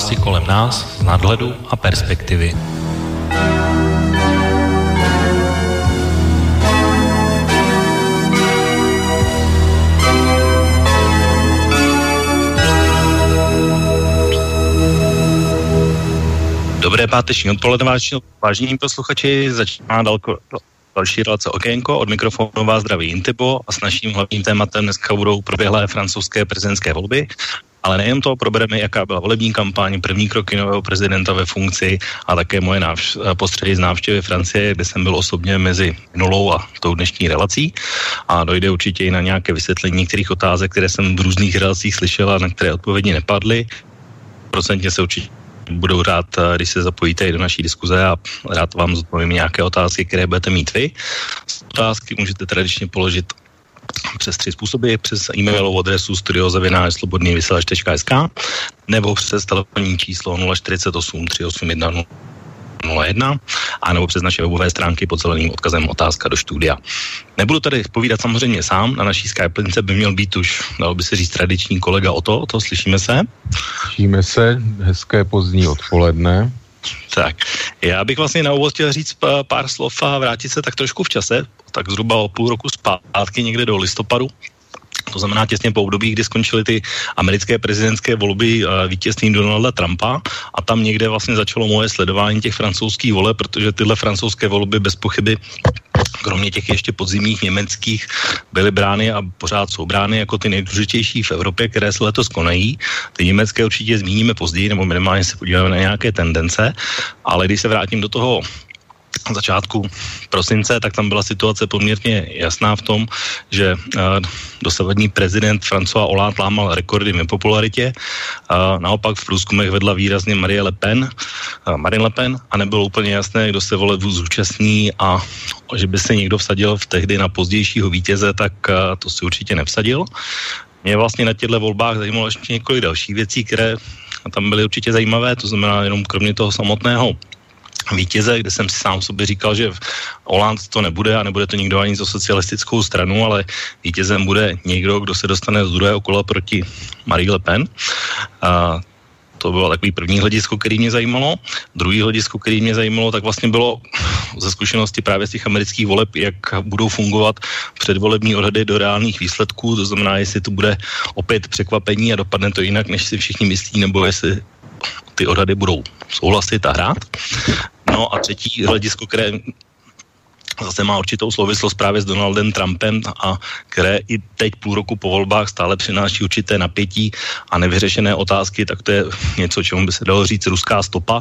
události kolem nás z nadhledu a perspektivy. Dobré páteční odpoledne, vážení posluchači. Začíná dalko, další relace Okénko. Od mikrofonu vás zdraví Intibo a s naším hlavním tématem dneska budou proběhlé francouzské prezidentské volby. Ale nejen to, probereme, jaká byla volební kampaň, první kroky nového prezidenta ve funkci a také moje návš- postředy z návštěvy Francie, kde jsem byl osobně mezi minulou a tou dnešní relací. A dojde určitě i na nějaké vysvětlení některých otázek, které jsem v různých relacích slyšel a na které odpovědi nepadly. Procentně se určitě budou rád, eh, když se zapojíte i do naší diskuze a rád vám zodpovím nějaké otázky, které budete mít vy. Otázky můžete tradičně položit přes tři způsoby, přes e-mailovou adresu studiozavináčslobodnývysílač.sk nebo přes telefonní číslo 048 381 01 a nebo přes naše webové stránky pod zeleným odkazem otázka do studia. Nebudu tady povídat samozřejmě sám, na naší Skype by měl být už, dalo by se říct, tradiční kolega o to, o to slyšíme se? Slyšíme se, hezké pozdní odpoledne. Tak, já bych vlastně na úvod chtěl říct pár slov a vrátit se tak trošku v čase, tak zhruba o půl roku zpátky někde do listopadu to znamená těsně po období, kdy skončily ty americké prezidentské volby uh, vítězstvím Donalda Trumpa a tam někde vlastně začalo moje sledování těch francouzských voleb, protože tyhle francouzské volby bez pochyby kromě těch ještě podzimních německých byly brány a pořád jsou brány jako ty nejdůležitější v Evropě, které se letos konají. Ty německé určitě zmíníme později, nebo minimálně se podíváme na nějaké tendence, ale když se vrátím do toho začátku prosince, tak tam byla situace poměrně jasná v tom, že uh, dosavadní prezident François Hollande lámal rekordy v nepopularitě. Uh, naopak v průzkumech vedla výrazně Marie Le Pen, uh, Marine Le Pen a nebylo úplně jasné, kdo se voleb zúčastní a že by se někdo vsadil v tehdy na pozdějšího vítěze, tak uh, to si určitě nevsadil. Mě vlastně na těchto volbách zajímalo ještě několik dalších věcí, které tam byly určitě zajímavé, to znamená jenom kromě toho samotného vítěze, kde jsem si sám sobě říkal, že Holand to nebude a nebude to nikdo ani za socialistickou stranu, ale vítězem bude někdo, kdo se dostane z druhého kola proti Marie Le Pen. A to bylo takový první hledisko, který mě zajímalo. Druhý hledisko, který mě zajímalo, tak vlastně bylo ze zkušenosti právě z těch amerických voleb, jak budou fungovat předvolební odhady do reálných výsledků, to znamená, jestli to bude opět překvapení a dopadne to jinak, než si všichni myslí, nebo jestli ty odhady budou souhlasit a hrát. No a třetí hledisko, které zase má určitou souvislost právě s Donaldem Trumpem a které i teď půl roku po volbách stále přináší určité napětí a nevyřešené otázky, tak to je něco, čemu by se dalo říct ruská stopa.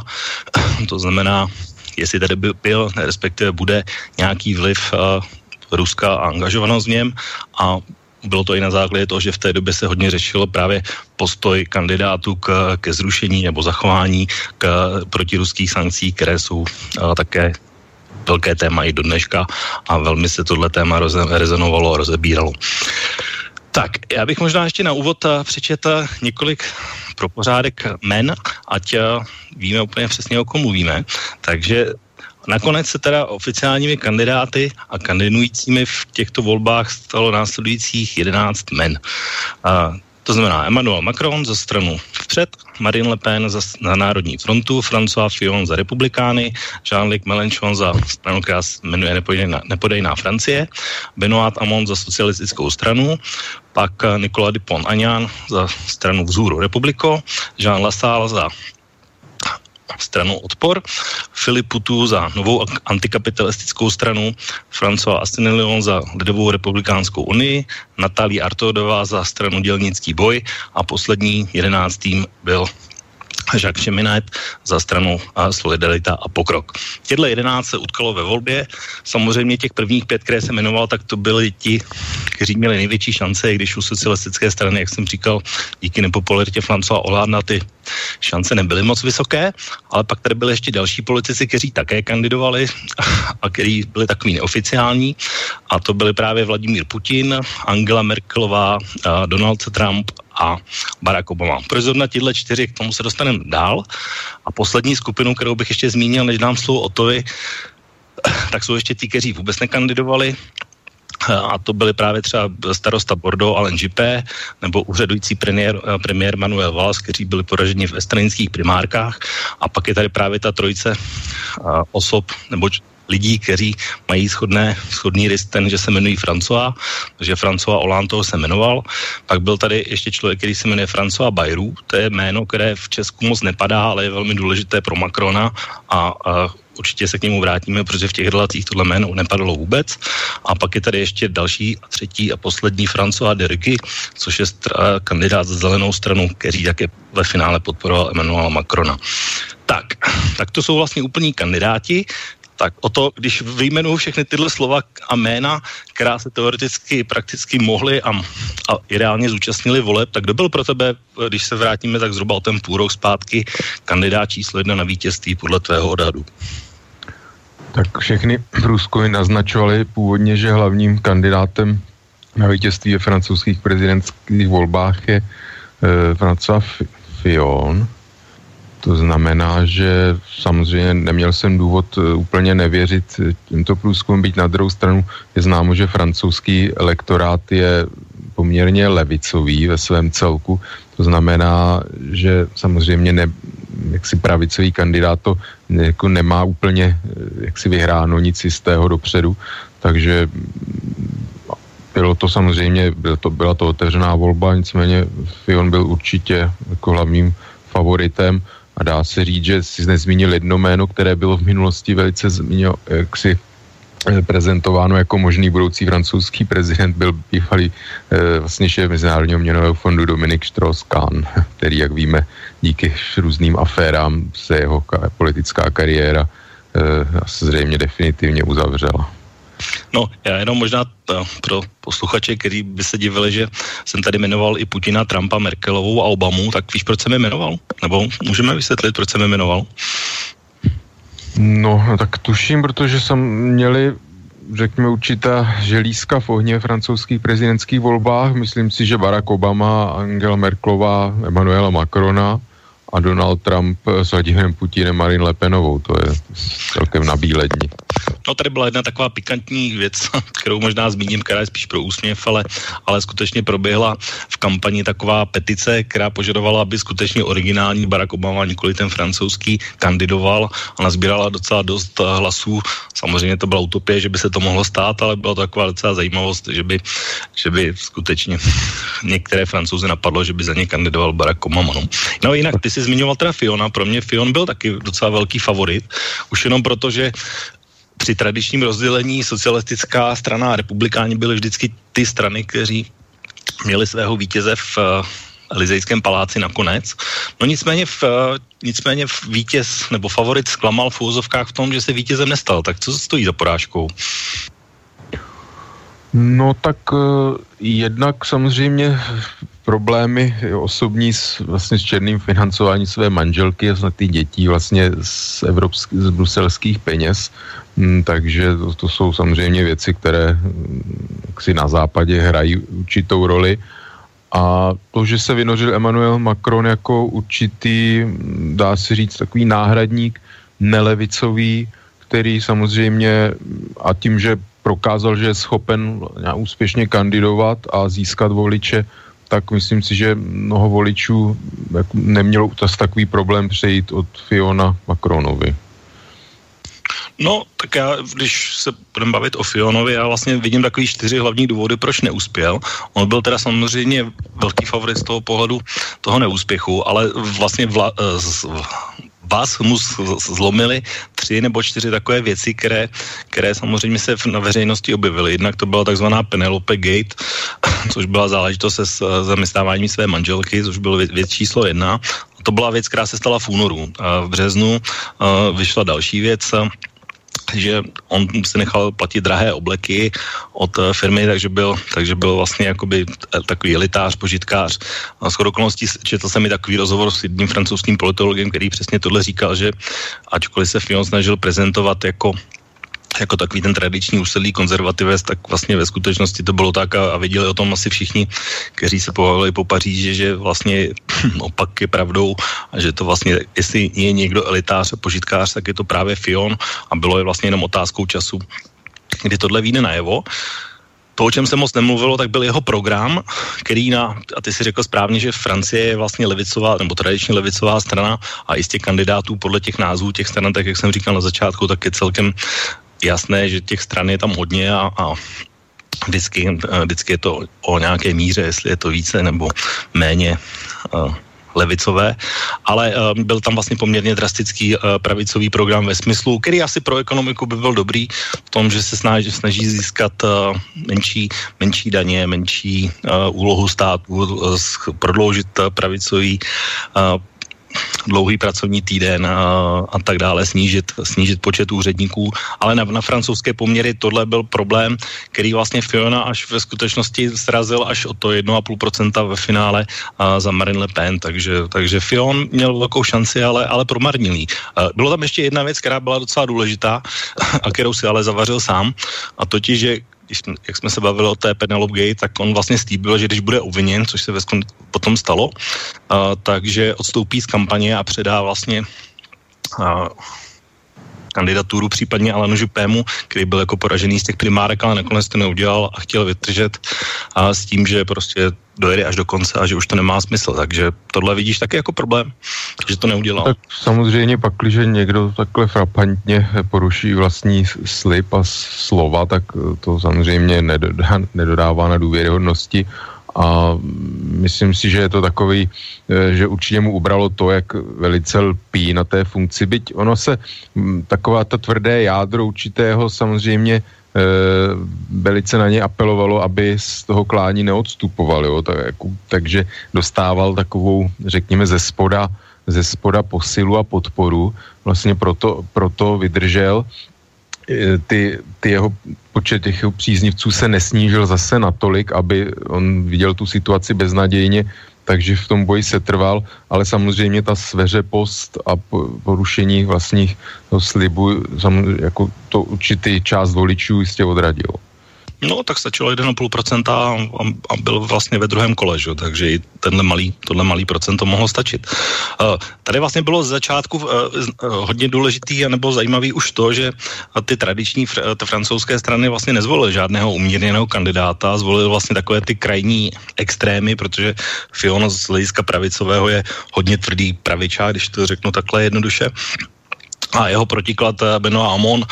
To znamená, jestli tady by byl, respektive bude nějaký vliv uh, Ruska a angažovanost v něm a bylo to i na základě toho, že v té době se hodně řešilo právě postoj kandidátů k, ke zrušení nebo zachování k protiruských sankcí, které jsou uh, také velké téma i do dneška a velmi se tohle téma rezonovalo a rozebíralo. Tak, já bych možná ještě na úvod přečetl několik pro pořádek men, ať víme úplně přesně, o kom mluvíme. Takže Nakonec se teda oficiálními kandidáty a kandidujícími v těchto volbách stalo následujících 11 men. A to znamená Emmanuel Macron za stranu vpřed, Marine Le Pen za, na Národní frontu, François Fillon za republikány, Jean-Luc Mélenchon za stranu, která se jmenuje Nepodejná, Nepodejná Francie, Benoit Hamon za socialistickou stranu, pak Nicolas Dupont-Aignan za stranu Vzhůru Republiko, Jean Lassalle za stranu Odpor, Filip Putu za novou antikapitalistickou stranu, François Astinilion za Lidovou republikánskou unii, Natalie Artodová za stranu Dělnický boj a poslední jedenáctým byl Jacques Cheminet za stranu a Solidarita a Pokrok. Těchto jedenáct se utkalo ve volbě. Samozřejmě těch prvních pět, které se jmenoval, tak to byli ti, kteří měli největší šance, i když u socialistické strany, jak jsem říkal, díky nepopularitě François Hollande ty šance nebyly moc vysoké, ale pak tady byly ještě další politici, kteří také kandidovali a kteří byli takový neoficiální a to byli právě Vladimír Putin, Angela Merkelová, Donald Trump a Barack Obama. Proč zrovna tyhle čtyři, k tomu se dostaneme dál. A poslední skupinu, kterou bych ještě zmínil, než dám slovo Otovi, tak jsou ještě ti, kteří vůbec nekandidovali. a to byly právě třeba starosta Bordeaux Alain Juppé nebo úřadující premiér, premiér Manuel Valls, kteří byli poraženi v stranických primárkách a pak je tady právě ta trojice osob nebo lidí, kteří mají schodné, schodný rys ten, že se jmenují François, takže François Hollande se jmenoval. Pak byl tady ještě člověk, který se jmenuje François Bayrou, to je jméno, které v Česku moc nepadá, ale je velmi důležité pro Macrona a, a určitě se k němu vrátíme, protože v těch relacích tohle jméno nepadlo vůbec. A pak je tady ještě další a třetí a poslední François Derky, což je stra- kandidát za zelenou stranu, který také ve finále podporoval Emmanuela Macrona. Tak, tak to jsou vlastně úplní kandidáti tak o to, když vyjmenuju všechny tyhle slova a jména, která se teoreticky prakticky mohly a, a ideálně zúčastnili voleb, tak kdo byl pro tebe, když se vrátíme tak zhruba o ten půl rok zpátky, kandidát číslo jedna na vítězství podle tvého odhadu? Tak všechny průzkumy naznačovaly původně, že hlavním kandidátem na vítězství ve francouzských prezidentských volbách je e, François Fillon, to znamená, že samozřejmě neměl jsem důvod eh, úplně nevěřit eh, tímto průzkumům, byť na druhou stranu je známo, že francouzský elektorát je poměrně levicový ve svém celku. To znamená, že samozřejmě ne, jaksi pravicový kandidát to jako nemá úplně eh, jaksi vyhráno nic jistého dopředu, takže bylo to samozřejmě, bylo to, byla to otevřená volba, nicméně Fion byl určitě jako hlavním favoritem a dá se říct, že si nezmínil jedno jméno, které bylo v minulosti velice zmínil, si eh, prezentováno jako možný budoucí francouzský prezident, byl bývalý eh, vlastně šéf Mezinárodního měnového fondu Dominik Strauss-Kahn, který, jak víme, díky různým aférám se jeho politická kariéra eh, zřejmě definitivně uzavřela. No, já jenom možná to, pro posluchače, který by se divili, že jsem tady jmenoval i Putina, Trumpa, Merkelovou a Obamu, tak víš, proč jsem je jmenoval? Nebo můžeme vysvětlit, proč jsem je jmenoval? No, tak tuším, protože jsem měli řekněme, určitá želízka v ohně francouzských prezidentských volbách. Myslím si, že Barack Obama, Angela Merklová, Emmanuela Macrona a Donald Trump s Vladimírem Putinem Marin Lepenovou. To je celkem nabílední. No tady byla jedna taková pikantní věc, kterou možná zmíním, která je spíš pro úsměv, ale, ale skutečně proběhla v kampani taková petice, která požadovala, aby skutečně originální Barack Obama, nikoli ten francouzský, kandidoval a nazbírala docela dost hlasů. Samozřejmě to byla utopie, že by se to mohlo stát, ale byla to taková docela zajímavost, že by, že by skutečně některé francouze napadlo, že by za ně kandidoval Barack Obama. No, no jinak ty jsi zmiňoval teda Fiona, pro mě Fion byl taky docela velký favorit, už jenom proto, že při tradičním rozdělení socialistická strana a republikáni byly vždycky ty strany, kteří měli svého vítěze v uh, Elizejském paláci nakonec. No nicméně v, uh, nicméně v vítěz nebo favorit zklamal v úzovkách v tom, že se vítězem nestal. Tak co stojí za porážkou? No tak uh, jednak samozřejmě problémy osobní s, vlastně s černým financováním své manželky a ty dětí vlastně z, evropských, z bruselských peněz. Hmm, takže to, to jsou samozřejmě věci, které hm, si na západě hrají určitou roli. A to, že se vynořil Emmanuel Macron jako určitý, hm, dá se říct, takový náhradník nelevicový, který samozřejmě a tím, že prokázal, že je schopen úspěšně kandidovat a získat voliče, tak myslím si, že mnoho voličů nemělo takový problém přejít od Fiona Macronovi. No, tak já, když se budeme bavit o Fionovi, já vlastně vidím takový čtyři hlavní důvody, proč neuspěl. On byl teda samozřejmě velký favorit z toho pohledu toho neúspěchu, ale vlastně vla, eh, z, vás mu zlomili tři nebo čtyři takové věci, které, které samozřejmě se na veřejnosti objevily. Jednak to byla takzvaná Penelope Gate, což byla záležitost se zaměstnáváním své manželky, což byl věc, věc číslo jedna. To byla věc, která se stala v únoru. V březnu vyšla další věc, že on si nechal platit drahé obleky od eh, firmy, takže byl, takže byl vlastně jakoby eh, takový elitář, požitkář. A s okolností četl jsem mi takový rozhovor s jedním francouzským politologem, který přesně tohle říkal, že ačkoliv se Fion snažil prezentovat jako jako takový ten tradiční úsilí konzervativec, tak vlastně ve skutečnosti to bylo tak a, a viděli o tom asi všichni, kteří se povolili po Paříži, že vlastně opak je pravdou a že to vlastně, jestli je někdo elitář a požitkář, tak je to právě Fion a bylo je vlastně jenom otázkou času, kdy tohle vyjde najevo. to, o čem se moc nemluvilo, tak byl jeho program, který na, a ty si řekl správně, že Francie je vlastně levicová, nebo tradičně levicová strana a jistě kandidátů podle těch názvů těch stran, tak jak jsem říkal na začátku, tak je celkem jasné, že těch stran je tam hodně a, a vždycky, vždycky je to o nějaké míře, jestli je to více nebo méně levicové, ale uh, byl tam vlastně poměrně drastický uh, pravicový program ve smyslu, který asi pro ekonomiku by byl dobrý v tom, že se snaží, snaží získat uh, menší, menší daně, menší uh, úlohu státu, uh, prodloužit uh, pravicový uh, dlouhý pracovní týden a, a tak dále, snížit, snížit počet úředníků, ale na, na francouzské poměry tohle byl problém, který vlastně Fiona až ve skutečnosti srazil až o to 1,5% ve finále a, za Marine Le Pen, takže, takže Fion měl velkou šanci, ale, ale promarnil Bylo tam ještě jedna věc, která byla docela důležitá a kterou si ale zavařil sám, a totiž, že když, jak jsme se bavili o té Penelope Gay, tak on vlastně slíbil, že když bude uviněn, což se potom stalo, uh, takže odstoupí z kampaně a předá vlastně uh, kandidaturu případně Alenu Župému, který byl jako poražený z těch primárek, ale nakonec to neudělal a chtěl vytržet a s tím, že prostě dojede až do konce a že už to nemá smysl. Takže tohle vidíš taky jako problém, že to neudělal. Tak samozřejmě pak, když někdo takhle frapantně poruší vlastní slib a slova, tak to samozřejmě nedodá, nedodává na důvěryhodnosti a myslím si, že je to takový, eh, že určitě mu ubralo to, jak velice lpí na té funkci, byť ono se, taková ta tvrdé jádro určitého samozřejmě e, velice na ně apelovalo, aby z toho klání neodstupoval, jo, tak, jako, takže dostával takovou, řekněme, ze spoda, ze spoda posilu a podporu, vlastně proto, proto vydržel. Eh, ty, ty jeho počet těch příznivců se nesnížil zase natolik, aby on viděl tu situaci beznadějně, takže v tom boji se trval, ale samozřejmě ta sveřepost a porušení vlastních slibu, jako to určitý část voličů jistě odradilo. No, tak stačilo 1,5% a, a byl vlastně ve druhém kole, že? takže i tenhle malý, tohle malý procento mohlo stačit. Uh, tady vlastně bylo z začátku uh, hodně důležitý nebo zajímavý už to, že ty tradiční fr- ty francouzské strany vlastně nezvolily žádného umírněného kandidáta, zvolili vlastně takové ty krajní extrémy, protože Fiona z hlediska pravicového je hodně tvrdý pravičák, když to řeknu takhle jednoduše. A jeho protiklad Benoit Amon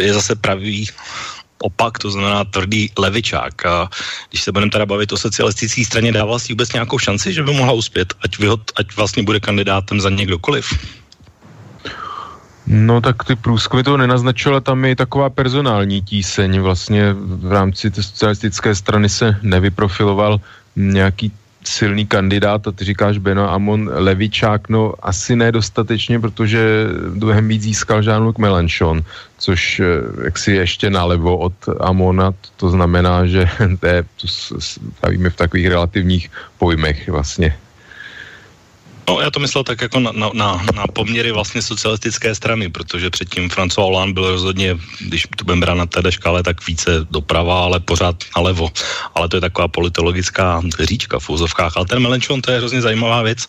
je zase pravý opak, to znamená tvrdý levičák. A když se budeme teda bavit o socialistické straně, dává si vůbec nějakou šanci, že by mohla uspět, ať, vyhod, ať vlastně bude kandidátem za někdokoliv? No tak ty průzkumy to nenaznačila, tam je taková personální tíseň. Vlastně v rámci té socialistické strany se nevyprofiloval nějaký silný kandidát a ty říkáš Beno Amon Levičák, no asi nedostatečně, protože druhém víc získal Jean-Luc Mélenchon, což eh, jak si ještě nalevo od Amona, to znamená, že to, je, to stavíme v takových relativních pojmech vlastně. No, já to myslel tak jako na, na, na, na poměry vlastně socialistické strany, protože předtím François Hollande byl rozhodně, když to budeme brát na té škále, tak více doprava, ale pořád nalevo. Ale to je taková politologická říčka v úzovkách. Ale ten Melenchon, to je hrozně zajímavá věc,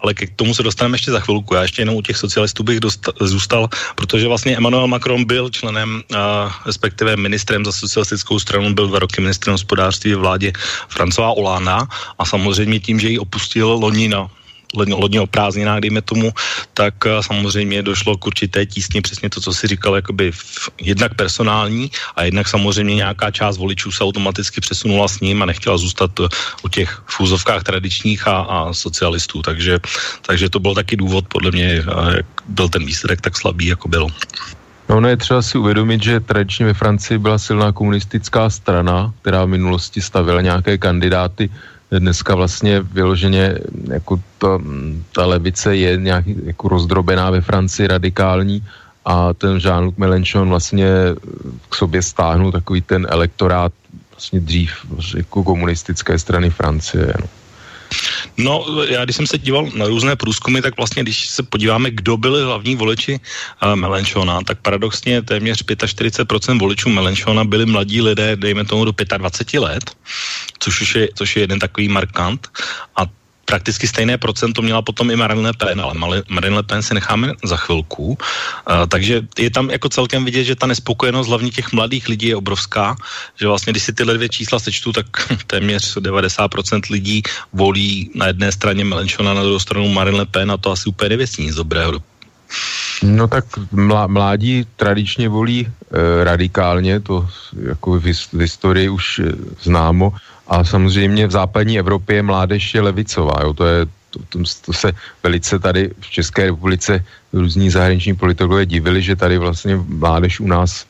ale k tomu se dostaneme ještě za chvilku. Já ještě jenom u těch socialistů bych dostal, zůstal, protože vlastně Emmanuel Macron byl členem, respektive ministrem za socialistickou stranu, byl dva roky ministrem hospodářství vládě François Hollande a samozřejmě tím, že ji opustil loni na lodně o prázdninách, dejme tomu, tak eh, samozřejmě došlo k určité tísni, přesně to, co si říkal, jakoby v, jednak personální a jednak samozřejmě nějaká část voličů se automaticky přesunula s ním a nechtěla zůstat eh, u těch fúzovkách tradičních a, a socialistů, takže, takže to byl taky důvod, podle mě, eh, jak byl ten výsledek tak slabý, jako byl. No, no je třeba si uvědomit, že tradičně ve Francii byla silná komunistická strana, která v minulosti stavila nějaké kandidáty dneska vlastně vyloženě jako ta, ta levice je nějak jako rozdrobená ve Francii radikální a ten Jean-Luc Mélenchon vlastně k sobě stáhnul takový ten elektorát vlastně dřív jako komunistické strany Francie. No. No, já když jsem se díval na různé průzkumy, tak vlastně, když se podíváme, kdo byli hlavní voliči uh, Melenchona, tak paradoxně téměř 45% voličů Melenchona byli mladí lidé, dejme tomu do 25 let, což už je, což je jeden takový markant. A prakticky stejné procento měla potom i Marine Le Pen, ale Marine Le Pen si necháme za chvilku. Uh, takže je tam jako celkem vidět, že ta nespokojenost hlavně těch mladých lidí je obrovská, že vlastně, když si tyhle dvě čísla sečtu, tak téměř 90% lidí volí na jedné straně Melenchona, na druhou stranu Marine Le Pen a to asi úplně nevěstí nic dobrého. No tak mládí tradičně volí e, radikálně, to jako v, v historii už e, známo, a samozřejmě v západní Evropě mládež je levicová, jo, to je to, to, to se velice tady v České republice různí zahraniční politologové divili, že tady vlastně mládež u nás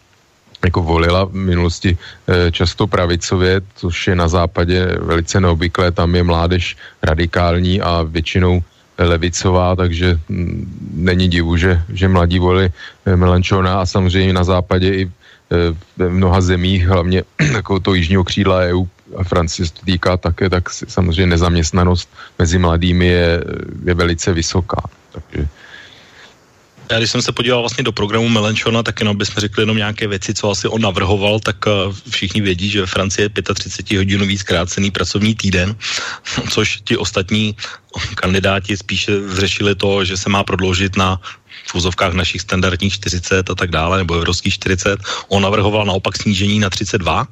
jako volila v minulosti e, často pravicově, což je na západě velice neobvyklé, tam je mládež radikální a většinou levicová, takže mm, není divu, že, že mladí volili e, Melanchona a samozřejmě na západě i e, v mnoha zemích, hlavně takovou to jižního křídla EU a Francie se to týká také, tak samozřejmě nezaměstnanost mezi mladými je, je velice vysoká. Takže já když jsem se podíval vlastně do programu Melenchona, tak jenom bychom řekli jenom nějaké věci, co asi on navrhoval, tak eh, všichni vědí, že ve Francii je 35 hodinový zkrácený pracovní týden, což ti ostatní kandidáti spíše řešili to, že se má prodloužit na v úzovkách našich standardních 40 a tak dále, nebo evropských 40. On navrhoval naopak snížení na 32,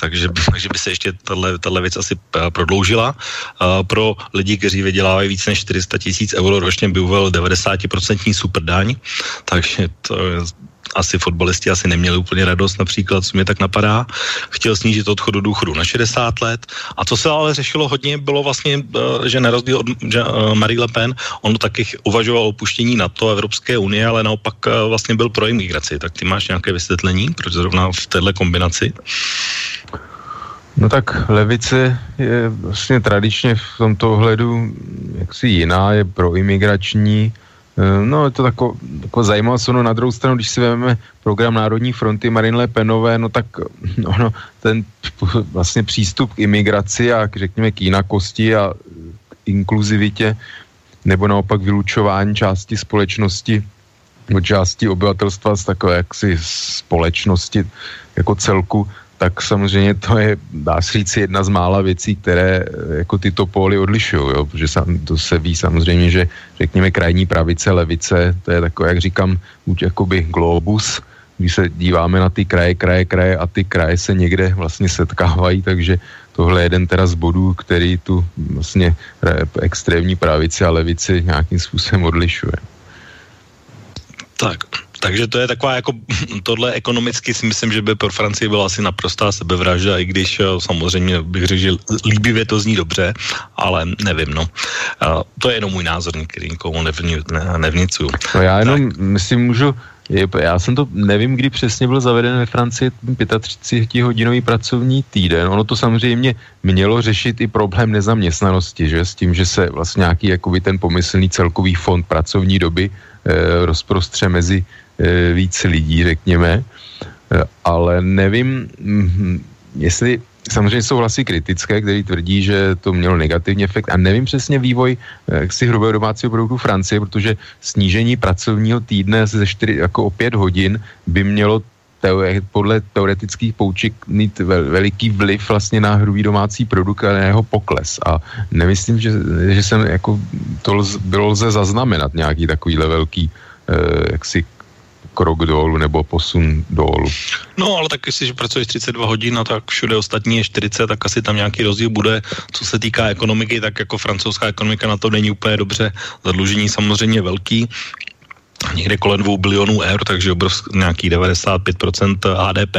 takže, takže by se ještě tato věc asi eh, prodloužila. Uh, pro lidi, kteří vydělávají více než 400 tisíc euro ročně, by uvedl 90% superdaň, takže to asi fotbalisti asi neměli úplně radost, například, co mě tak napadá. Chtěl snížit odchod do důchodu na 60 let. A co se ale řešilo hodně, bylo vlastně, eh, že na rozdíl od že, uh, Marie Le Pen, on taky uvažoval o opuštění NATO Evropské unie, ale naopak uh, vlastně byl pro imigraci. Tak ty máš nějaké vysvětlení, proč zrovna v této kombinaci? No tak levice je vlastně tradičně v tomto ohledu jaksi jiná, je proimigrační, Eh, no, je to tako, tako zajímavost, no na druhou stranu, když si vezmeme program Národní fronty Marine Le Penové, no tak no, no, ten vlastně přístup k imigraci a k, řekněme k jinakosti a inkluzivitě nebo naopak vylučování části společnosti části obyvatelstva z takové jaksi společnosti jako celku, tak samozřejmě to je, dá se říct, jedna z mála věcí, které eh, jako tyto póly odlišují, jo? protože sam, to se ví samozřejmě, že řekněme krajní pravice, levice, to je takové, jak říkám, už jakoby globus, když se díváme na ty kraje, kraje, kraje a ty kraje se někde vlastně setkávají, takže tohle je jeden teda z bodů, který tu vlastně extrémní pravici a levici nějakým způsobem odlišuje. Tak, takže to je taková jako, tohle ekonomicky si myslím, že by pro Francii byla asi naprostá sebevražda, i když eh, samozřejmě bych řekl, že líbivě to zní dobře, ale nevím, no. To je jenom můj názor, který nikomu nevnicuju. No já jenom tak. si můžu já jsem to, nevím, kdy přesně byl zaveden ve Francii 35-hodinový pracovní týden. Ono to samozřejmě mělo řešit i problém nezaměstnanosti, že? S tím, že se vlastně nějaký jakoby ten pomyslný celkový fond pracovní doby e, rozprostře mezi víc lidí, řekněme, e, ale nevím, jestli Samozřejmě jsou hlasy kritické, které tvrdí, že to mělo negativní efekt a nevím přesně vývoj e, si hrubého domácího produktu Francie, protože snížení pracovního týdne ze 4, jako o 5 hodin by mělo teore, podle teoretických pouček mít vel, veliký vliv vlastně na hrubý domácí produkt a na jeho pokles. A nemyslím, že, že jsem jako to lz, bylo lze zaznamenat nějaký takovýhle velký eh, jaksi krok dolů nebo posun dolů. No, ale tak jestliže pracuješ 32 hodin a tak všude ostatní je 40, tak asi tam nějaký rozdíl bude. Co se týká ekonomiky, tak jako francouzská ekonomika na to není úplně dobře. Zadlužení samozřejmě velký, někde kolem 2 bilionů eur, takže obrovsk, nějaký 95% HDP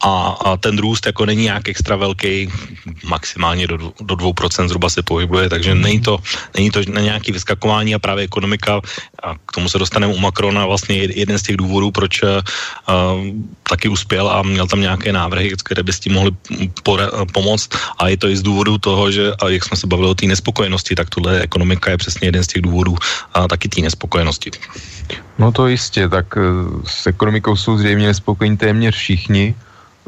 a, a ten růst jako není nějak extra velký, maximálně do, do 2% zhruba se pohybuje, takže není to, není to na nějaký vyskakování a právě ekonomika, a k tomu se dostaneme u Macrona, vlastně jeden z těch důvodů, proč uh, taky uspěl a měl tam nějaké návrhy, které by s tím mohly pomoct a je to i z důvodu toho, že a jak jsme se bavili o té nespokojenosti, tak tohle ekonomika je přesně jeden z těch důvodů a taky té nespokojenosti. No to jistě, tak eh, s ekonomikou jsou zřejmě nespokojení téměř všichni,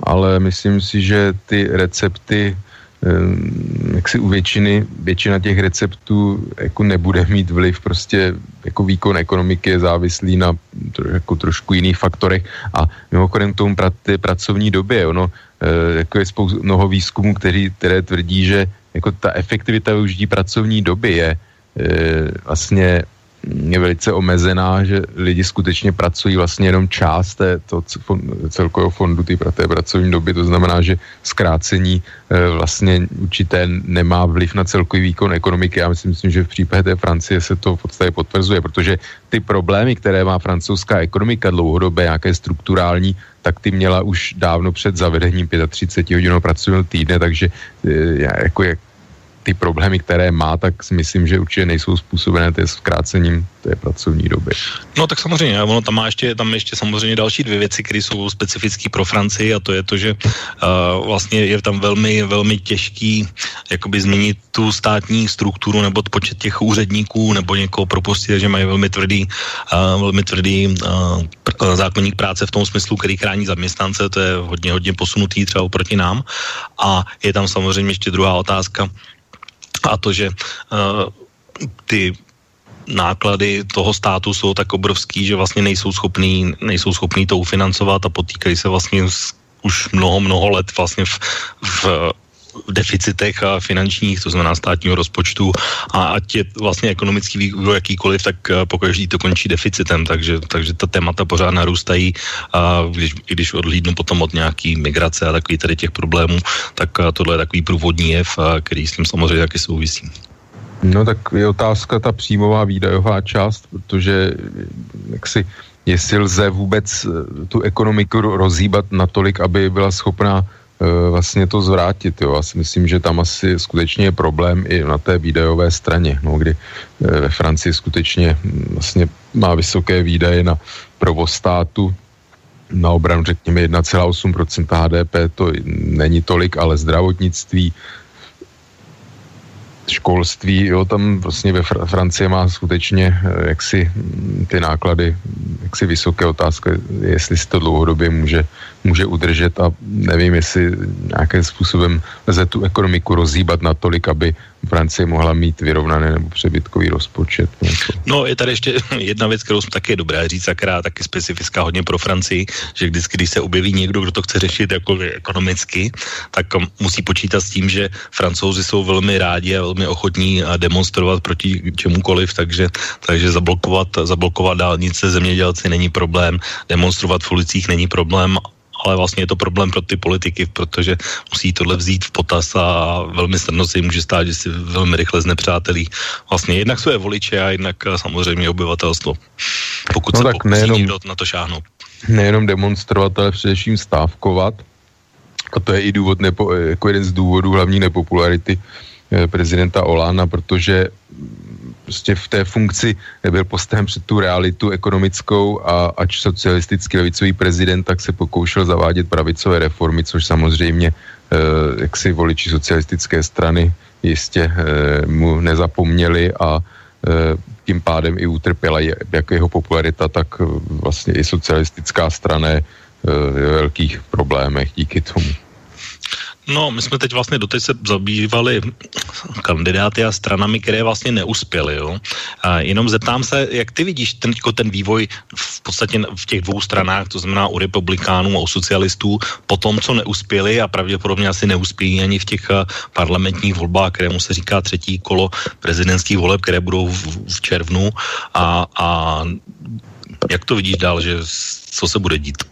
ale myslím si, že ty recepty, jak si u většiny, většina těch receptů jako nebude mít vliv, prostě jako výkon ekonomiky je závislý na jako trošku jiných faktorech. A mimochodem k tomu pra, té pracovní době, ono, eh, jako je spoustu mnoho výzkumů, který, které tvrdí, že jako ta efektivita využití pracovní doby je e, vlastně je velice omezená, že lidi skutečně pracují vlastně jenom část té, to celkového fondu té, té pracovní doby, to znamená, že zkrácení e, vlastně určité nemá vliv na celkový výkon ekonomiky. Já myslím, myslím, že v případě té Francie se to v podstatě potvrzuje, protože ty problémy, které má francouzská ekonomika dlouhodobé, nějaké strukturální, tak ty měla už dávno před zavedením 35 hodinového pracovního týdne, takže e, jako jak ty problémy, které má, tak si myslím, že určitě nejsou způsobené té zkrácením té pracovní doby. No tak samozřejmě, ono tam má ještě, tam ještě samozřejmě další dvě věci, které jsou specifické pro Francii a to je to, že uh, vlastně je tam velmi, velmi těžký jakoby změnit tu státní strukturu nebo počet těch úředníků nebo někoho propustit, že mají velmi tvrdý, uh, velmi tvrdý uh, pr- zákonník práce v tom smyslu, který chrání zaměstnance, to je hodně, hodně posunutý třeba oproti nám. A je tam samozřejmě ještě druhá otázka, a to, že uh, ty náklady toho státu jsou tak obrovský, že vlastně nejsou schopní, nejsou schopní to ufinancovat a potýkají se vlastně už mnoho, mnoho let vlastně v, v deficitech a finančních, to znamená státního rozpočtu. A ať je vlastně ekonomický vývoj jakýkoliv, tak eh, pokaždý to končí deficitem, takže, takže ta témata pořád narůstají. A když, i když odhlídnu potom od nějaký migrace a takový tady těch problémů, tak eh, tohle je takový průvodní jev, který s tím samozřejmě taky souvisí. No tak je otázka ta příjmová výdajová část, protože jak si jestli lze vůbec eh, tu ekonomiku rozhýbat natolik, aby byla schopná Eh, vlastně to zvrátit. Jo. Já si myslím, že tam asi skutečně je problém i na té výdajové straně, no, kdy eh, ve Francii skutečně hm, vlastně má vysoké výdaje na provoz státu, na obranu řekněme 1,8% HDP, to není tolik, ale zdravotnictví, školství, jo, tam vlastně ve Fr- Francie má skutečně eh, jaksi hm, ty náklady, jaksi vysoké otázky, jestli si to dlouhodobě může může udržet a nevím, jestli nějakým způsobem lze tu ekonomiku rozhýbat natolik, aby Francie mohla mít vyrovnaný nebo přebytkový rozpočet. Něco. No je tady ještě jedna věc, kterou jsme také dobré říct, a která taky specifická hodně pro Francii, že vždycky, když se objeví někdo, kdo to chce řešit jako ekonomicky, tak musí počítat s tím, že francouzi jsou velmi rádi a velmi ochotní demonstrovat proti čemukoliv, takže, takže zablokovat, zablokovat dálnice zemědělci není problém, demonstrovat v ulicích není problém ale vlastně je to problém pro ty politiky, protože musí tohle vzít v potaz a velmi snadno se jim může stát, že si velmi rychle znepřátelí vlastně jednak své voliče a jednak eh, samozřejmě obyvatelstvo. Pokud no se tak nejenom, někdo na to šáhnout. Nejenom demonstrovat, ale především stávkovat. A to je i důvod, nepo, jako jeden z důvodů hlavní nepopularity eh, prezidenta Olána, protože prostě v té funkci nebyl postaven před tu realitu ekonomickou a ač socialistický levicový prezident, tak se pokoušel zavádět pravicové reformy, což samozřejmě eh, jak si voliči socialistické strany jistě eh, mu nezapomněli a eh, tím pádem i utrpěla jak jeho popularita, tak eh, vlastně i socialistická strana eh, v velkých problémech díky tomu. No, my jsme teď vlastně doteď se zabývali kandidáty a stranami, které vlastně neuspěly. Jo? A jenom zeptám se, jak ty vidíš ten, jako ten vývoj v podstatě v těch dvou stranách, to znamená u republikánů a u socialistů, po tom, co neuspěli a pravděpodobně asi neuspějí ani v těch eh, parlamentních volbách, kterému se říká třetí kolo prezidentských voleb, které budou v, v červnu a, a jak to vidíš dál, že co se bude dít?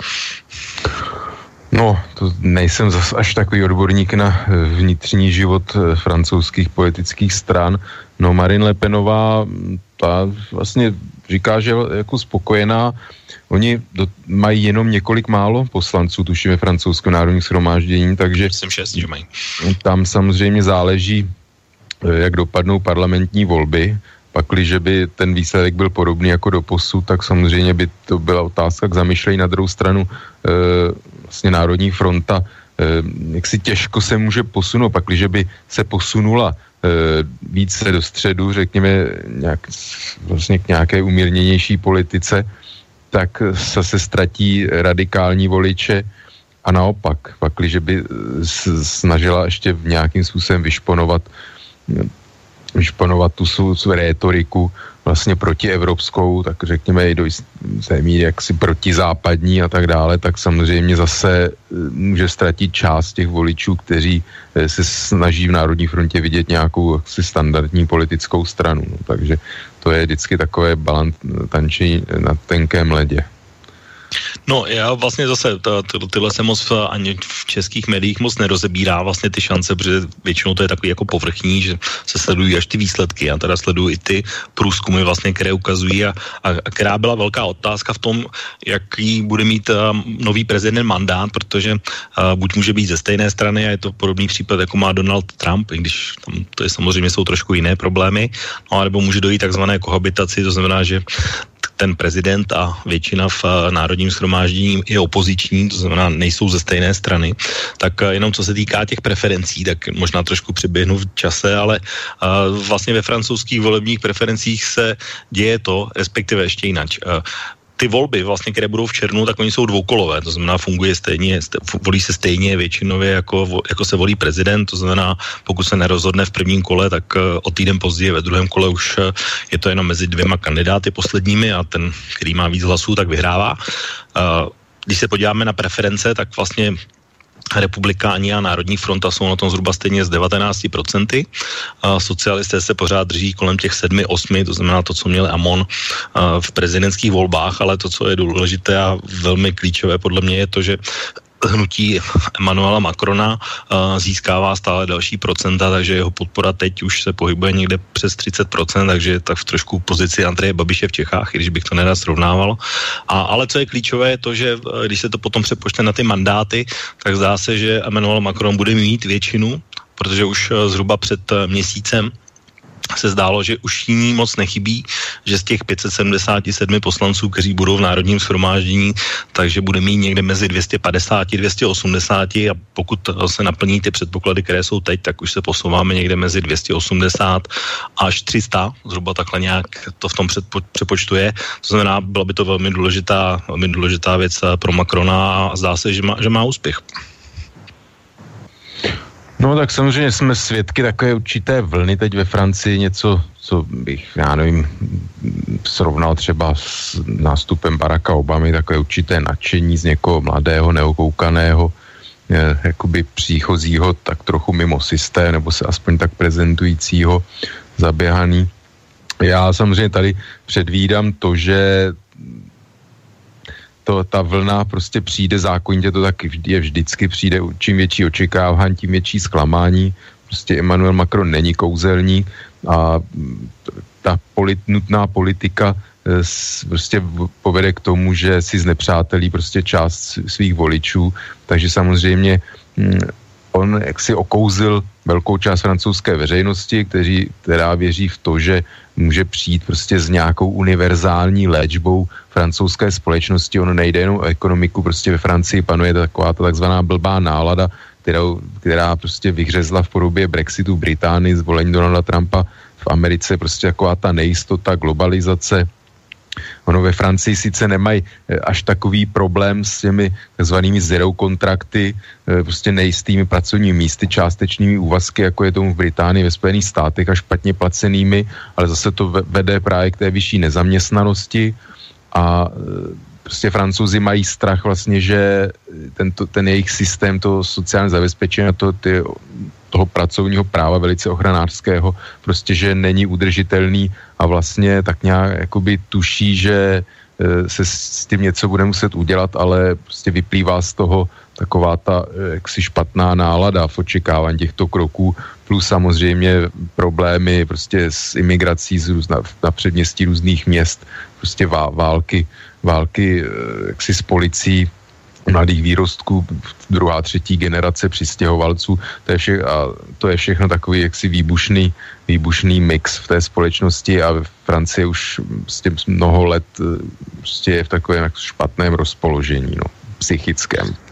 No, to nejsem zas až takový odborník na eh, vnitřní život eh, francouzských politických stran. No, Marine Le Penová, mm, ta vlastně říká, že jako spokojená. Oni do, mají jenom několik málo poslanců, tuším ve francouzském národním shromáždění, takže... Jsem šest, že mají. Tam samozřejmě záleží, eh, jak dopadnou parlamentní volby. Pakliže by ten výsledek byl podobný jako do posud, tak samozřejmě by to byla otázka k zamyšlení. Na druhou stranu vlastně Národní fronta eh, jak si těžko se může posunout, pak když by se posunula eh, více do středu, řekněme, nějak, vlastně k nějaké umírněnější politice, tak se ztratí radikální voliče. A naopak, pak když by snažila ještě v nějakým způsobem vyšponovat vyšponovat tu svou rétoriku vlastně protievropskou, tak řekněme i do jisté míry jaksi protizápadní a tak dále, tak samozřejmě zase může ztratit část těch voličů, kteří se snaží v Národní frontě vidět nějakou jaksi standardní politickou stranu. No, takže to je vždycky takové balant tančení na tenkém ledě. No já vlastně zase to, tyhle se moc ani v českých médiích moc nerozebírá vlastně ty šance, protože většinou to je takový jako povrchní, že se sledují až ty výsledky. Já teda sleduji i ty průzkumy vlastně, které ukazují a, a, a která byla velká otázka v tom, jaký bude mít um, nový prezident mandát, protože uh, buď může být ze stejné strany a je to podobný případ, jako má Donald Trump, i když tam to je samozřejmě jsou trošku jiné problémy, no, nebo může dojít takzvané kohabitaci, to znamená, že ten prezident a většina v eh, národním schromáždění je opoziční, to znamená nejsou ze stejné strany, tak eh, jenom co se týká těch preferencí, tak možná trošku přiběhnu v čase, ale eh, vlastně ve francouzských volebních preferencích se děje to, respektive ještě jinak ty volby, vlastně, které budou v červnu, tak oni jsou dvoukolové, to znamená, funguje stejně, volí se stejně většinově, jako, jako se volí prezident, to znamená, pokud se nerozhodne v prvním kole, tak eh, o týden později ve druhém kole už eh, je to jenom mezi dvěma kandidáty posledními a ten, který má víc hlasů, tak vyhrává. Eh, když se podíváme na preference, tak vlastně republikáni a Národní fronta jsou na tom zhruba stejně z 19%. A socialisté se pořád drží kolem těch 7-8, to znamená to, co měl Amon v prezidentských volbách, ale to, co je důležité a velmi klíčové podle mě je to, že hnutí Emanuela Macrona uh, získává stále další procenta, takže jeho podpora teď už se pohybuje někde přes 30%, takže je tak v trošku pozici Andreje Babiše v Čechách, i když bych to nerad srovnával. A, ale co je klíčové, je to, že uh, když se to potom přepočte na ty mandáty, tak zdá se, že Emmanuel Macron bude mít většinu, protože už uh, zhruba před měsícem se zdálo, že už jiní moc nechybí, že z těch 577 poslanců, kteří budou v národním shromáždění, takže bude mít někde mezi 250 a 280 a pokud se naplní ty předpoklady, které jsou teď, tak už se posouváme někde mezi 280 až 300, zhruba takhle nějak to v tom předpo, přepočtu je. To znamená, byla by to velmi důležitá, velmi důležitá věc pro Macrona a zdá se, že má, že má úspěch. No tak samozřejmě jsme svědky takové určité vlny teď ve Francii, něco, co bych, já nevím, srovnal třeba s nástupem Baracka Obamy, takové určité nadšení z někoho mladého, neokoukaného, eh, jakoby příchozího tak trochu mimo systém, nebo se aspoň tak prezentujícího, zaběhaný. Já samozřejmě tady předvídám to, že to, ta vlna prostě přijde zákonitě, to tak je vždycky, přijde čím větší očekávání, tím větší zklamání. Prostě Emmanuel Macron není kouzelník a ta polit, nutná politika e, prostě povede k tomu, že si znepřátelí prostě část svých voličů, takže samozřejmě mm, on jaksi okouzil velkou část francouzské veřejnosti, kteří, která věří v to, že může přijít prostě s nějakou univerzální léčbou francouzské společnosti. Ono nejde jenom o ekonomiku, prostě ve Francii panuje taková ta takzvaná blbá nálada, kterou, která prostě vyhřezla v podobě Brexitu Británii, zvolení Donalda Trumpa v Americe, prostě taková ta nejistota, globalizace, Ono ve Francii sice nemají eh, až takový problém s těmi takzvanými zero kontrakty, eh, prostě nejistými pracovními místy, částečnými úvazky, jako je tomu v Británii, ve Spojených státech a špatně placenými, ale zase to vede právě k té vyšší nezaměstnanosti a eh, prostě francouzi mají strach vlastně, že tento, ten jejich systém, to sociální zabezpečení a to, ty toho pracovního práva velice ochranářského, prostě, že není udržitelný a vlastně tak nějak jakoby tuší, že e, se s tím něco bude muset udělat, ale prostě vyplývá z toho taková ta e, jaksi špatná nálada v očekávání těchto kroků, plus samozřejmě problémy prostě s imigrací z různa, na předměstí různých měst, prostě války, války e, jaksi s policií, mladých výrostků, druhá, třetí generace přistěhovalců, to je, vše, a to je všechno takový jaksi výbušný, výbušný mix v té společnosti a v Francii už s tím mnoho let prostě je v takovém špatném rozpoložení, no, psychickém.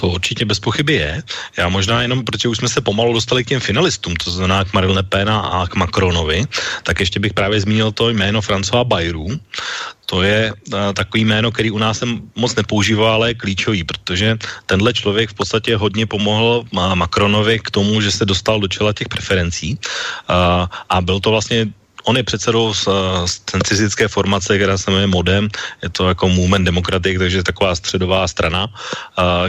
To určitě bez pochyby je. Já možná jenom, protože už jsme se pomalu dostali k těm finalistům, to znamená k Marine Le Pen a k Macronovi, tak ještě bych právě zmínil to jméno François Bayrou. To je uh, takový jméno, který u nás jsem moc nepoužíval, ale je klíčový, protože tenhle člověk v podstatě hodně pomohl Macronovi k tomu, že se dostal do čela těch preferencí uh, a byl to vlastně on je předsedou z, z centristické formace, která se jmenuje Modem, je to jako Movement Democratic, takže taková středová strana,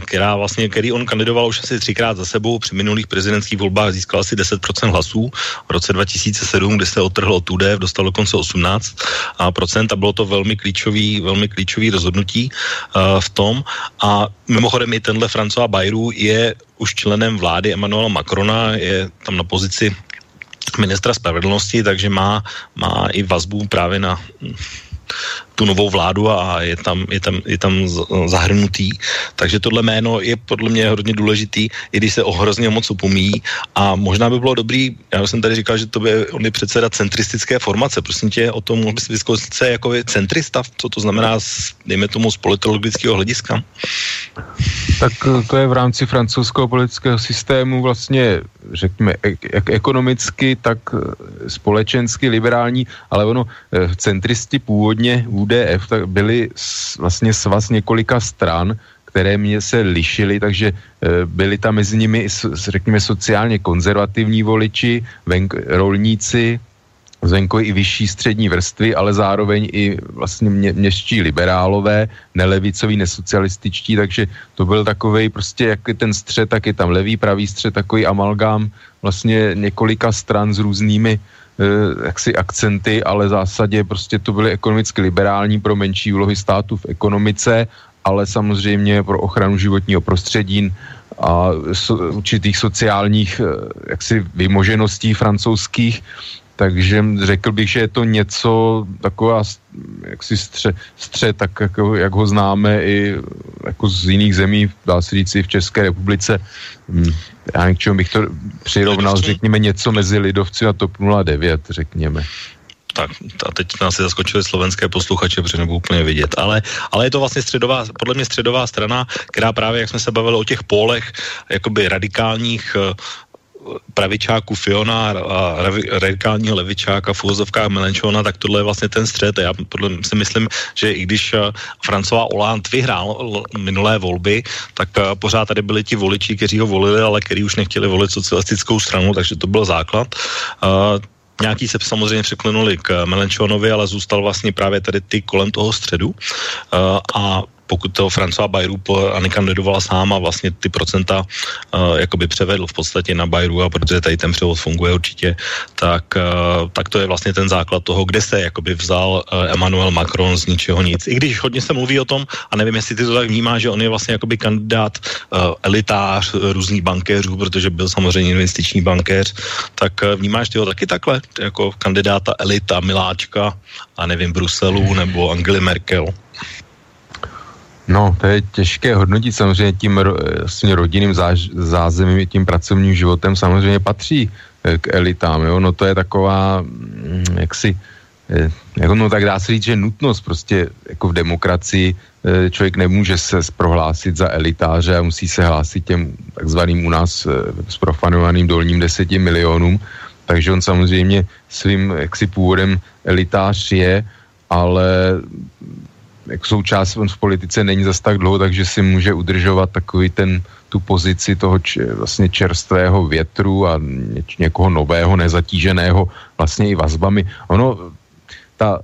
která vlastně, který on kandidoval už asi třikrát za sebou, při minulých prezidentských volbách získal asi 10% hlasů, v roce 2007, kdy se otrhl od UDF, dostal dokonce 18 procent a bylo to velmi klíčový, velmi klíčový rozhodnutí v tom. A mimochodem i tenhle François Bayrou je už členem vlády Emmanuela Macrona, je tam na pozici ministra spravedlnosti, takže má, má i vazbu právě na tu novou vládu a je tam, je tam, je tam zahrnutý. Takže tohle jméno je podle mě hodně důležitý, i když se o hrozně moc upomíjí. A možná by bylo dobrý, já jsem tady říkal, že to by on je předseda centristické formace. Prosím tě, o tom mohl bys vyzkoušet se jako centrista, co to znamená, z, dejme tomu, z politologického hlediska? Tak eh, to je v rámci francouzského politického systému vlastně, řekněme, jak ekonomicky, tak eh, společensky liberální, ale ono eh, centristi původně UDF tak byli vlastně svaz několika stran, které mě se lišily, takže byli tam mezi nimi, řekněme, sociálně konzervativní voliči, venk, rolníci, zvenku i vyšší střední vrstvy, ale zároveň i vlastně mě, městští liberálové, nelevicoví, nesocialističtí, takže to byl takový prostě, jak je ten střed, tak je tam levý, pravý střed, takový amalgám vlastně několika stran s různými eh, jaksi akcenty, ale v zásadě prostě to byly ekonomicky liberální pro menší úlohy státu v ekonomice, ale samozřejmě pro ochranu životního prostředí a so, určitých sociálních eh, jaksi vymožeností francouzských takže řekl bych, že je to něco taková jaksi střed, střed tak jako, jak ho známe i jako z jiných zemí, dá se říct i v České republice. Já k čemu bych to přirovnal, řekněme něco mezi lidovci a TOP 09, řekněme. Tak a teď nás si zaskočili slovenské posluchače, protože nebudu úplně vidět. Ale, ale je to vlastně středová, podle mě středová strana, která právě, jak jsme se bavili o těch pólech, jakoby radikálních pravičáku Fiona a radikálního levičáka v Melenchona, tak tohle je vlastně ten střed. Já podle, si myslím, že i když eh, François Hollande vyhrál minulé volby, tak eh, pořád tady byli ti voliči, kteří ho volili, ale kteří už nechtěli volit socialistickou stranu, takže to byl základ. Uh, Nějaký se samozřejmě překlenuli k Melenchonovi, ale zůstal vlastně právě tady ty kolem toho středu. A pokud to François Bayrou ani kandidovala sám a vlastně ty procenta uh, jakoby převedl v podstatě na Bayrou a protože tady ten převod funguje určitě, tak, uh, tak to je vlastně ten základ toho, kde se jakoby vzal uh, Emmanuel Macron z ničeho nic. I když hodně se mluví o tom, a nevím, jestli ty to tak vnímá, že on je vlastně jakoby kandidát uh, elitář různých bankéřů, protože byl samozřejmě investiční bankéř, tak uh, vnímáš ty ho taky takhle, jako kandidáta elita, miláčka a nevím, Bruselu nebo Angely Merkel? No, to je těžké hodnotit. Samozřejmě tím vlastně rodinným zázemím, tím pracovním životem samozřejmě patří eh, k elitám, jo, no to je taková, mm, jaksi, eh, jako no tak dá se říct, že nutnost prostě jako v demokracii eh, člověk nemůže se prohlásit za elitáře a musí se hlásit těm takzvaným u nás sprofanovaným dolním deseti milionům, takže on samozřejmě svým jaksi původem elitář je, ale jak součást on v politice není zas tak dlouho, takže si může udržovat takový ten, tu pozici toho č, vlastně čerstvého větru a ně, někoho nového, nezatíženého vlastně i vazbami. Ono, ta,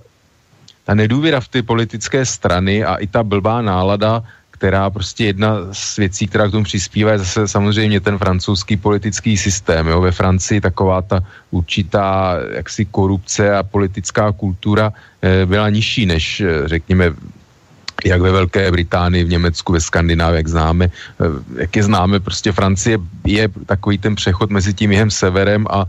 ta nedůvěra v ty politické strany a i ta blbá nálada, která prostě jedna z věcí, která k tomu přispívá, je zase samozřejmě ten francouzský politický systém. Jo? Ve Francii taková ta určitá jaksi korupce a politická kultura e, byla nižší než, eh, řekněme, jak ve Velké Británii, v Německu, ve Skandinávii, jak známe, eh, jak je známe, prostě Francie je takový ten přechod mezi tím jihem severem a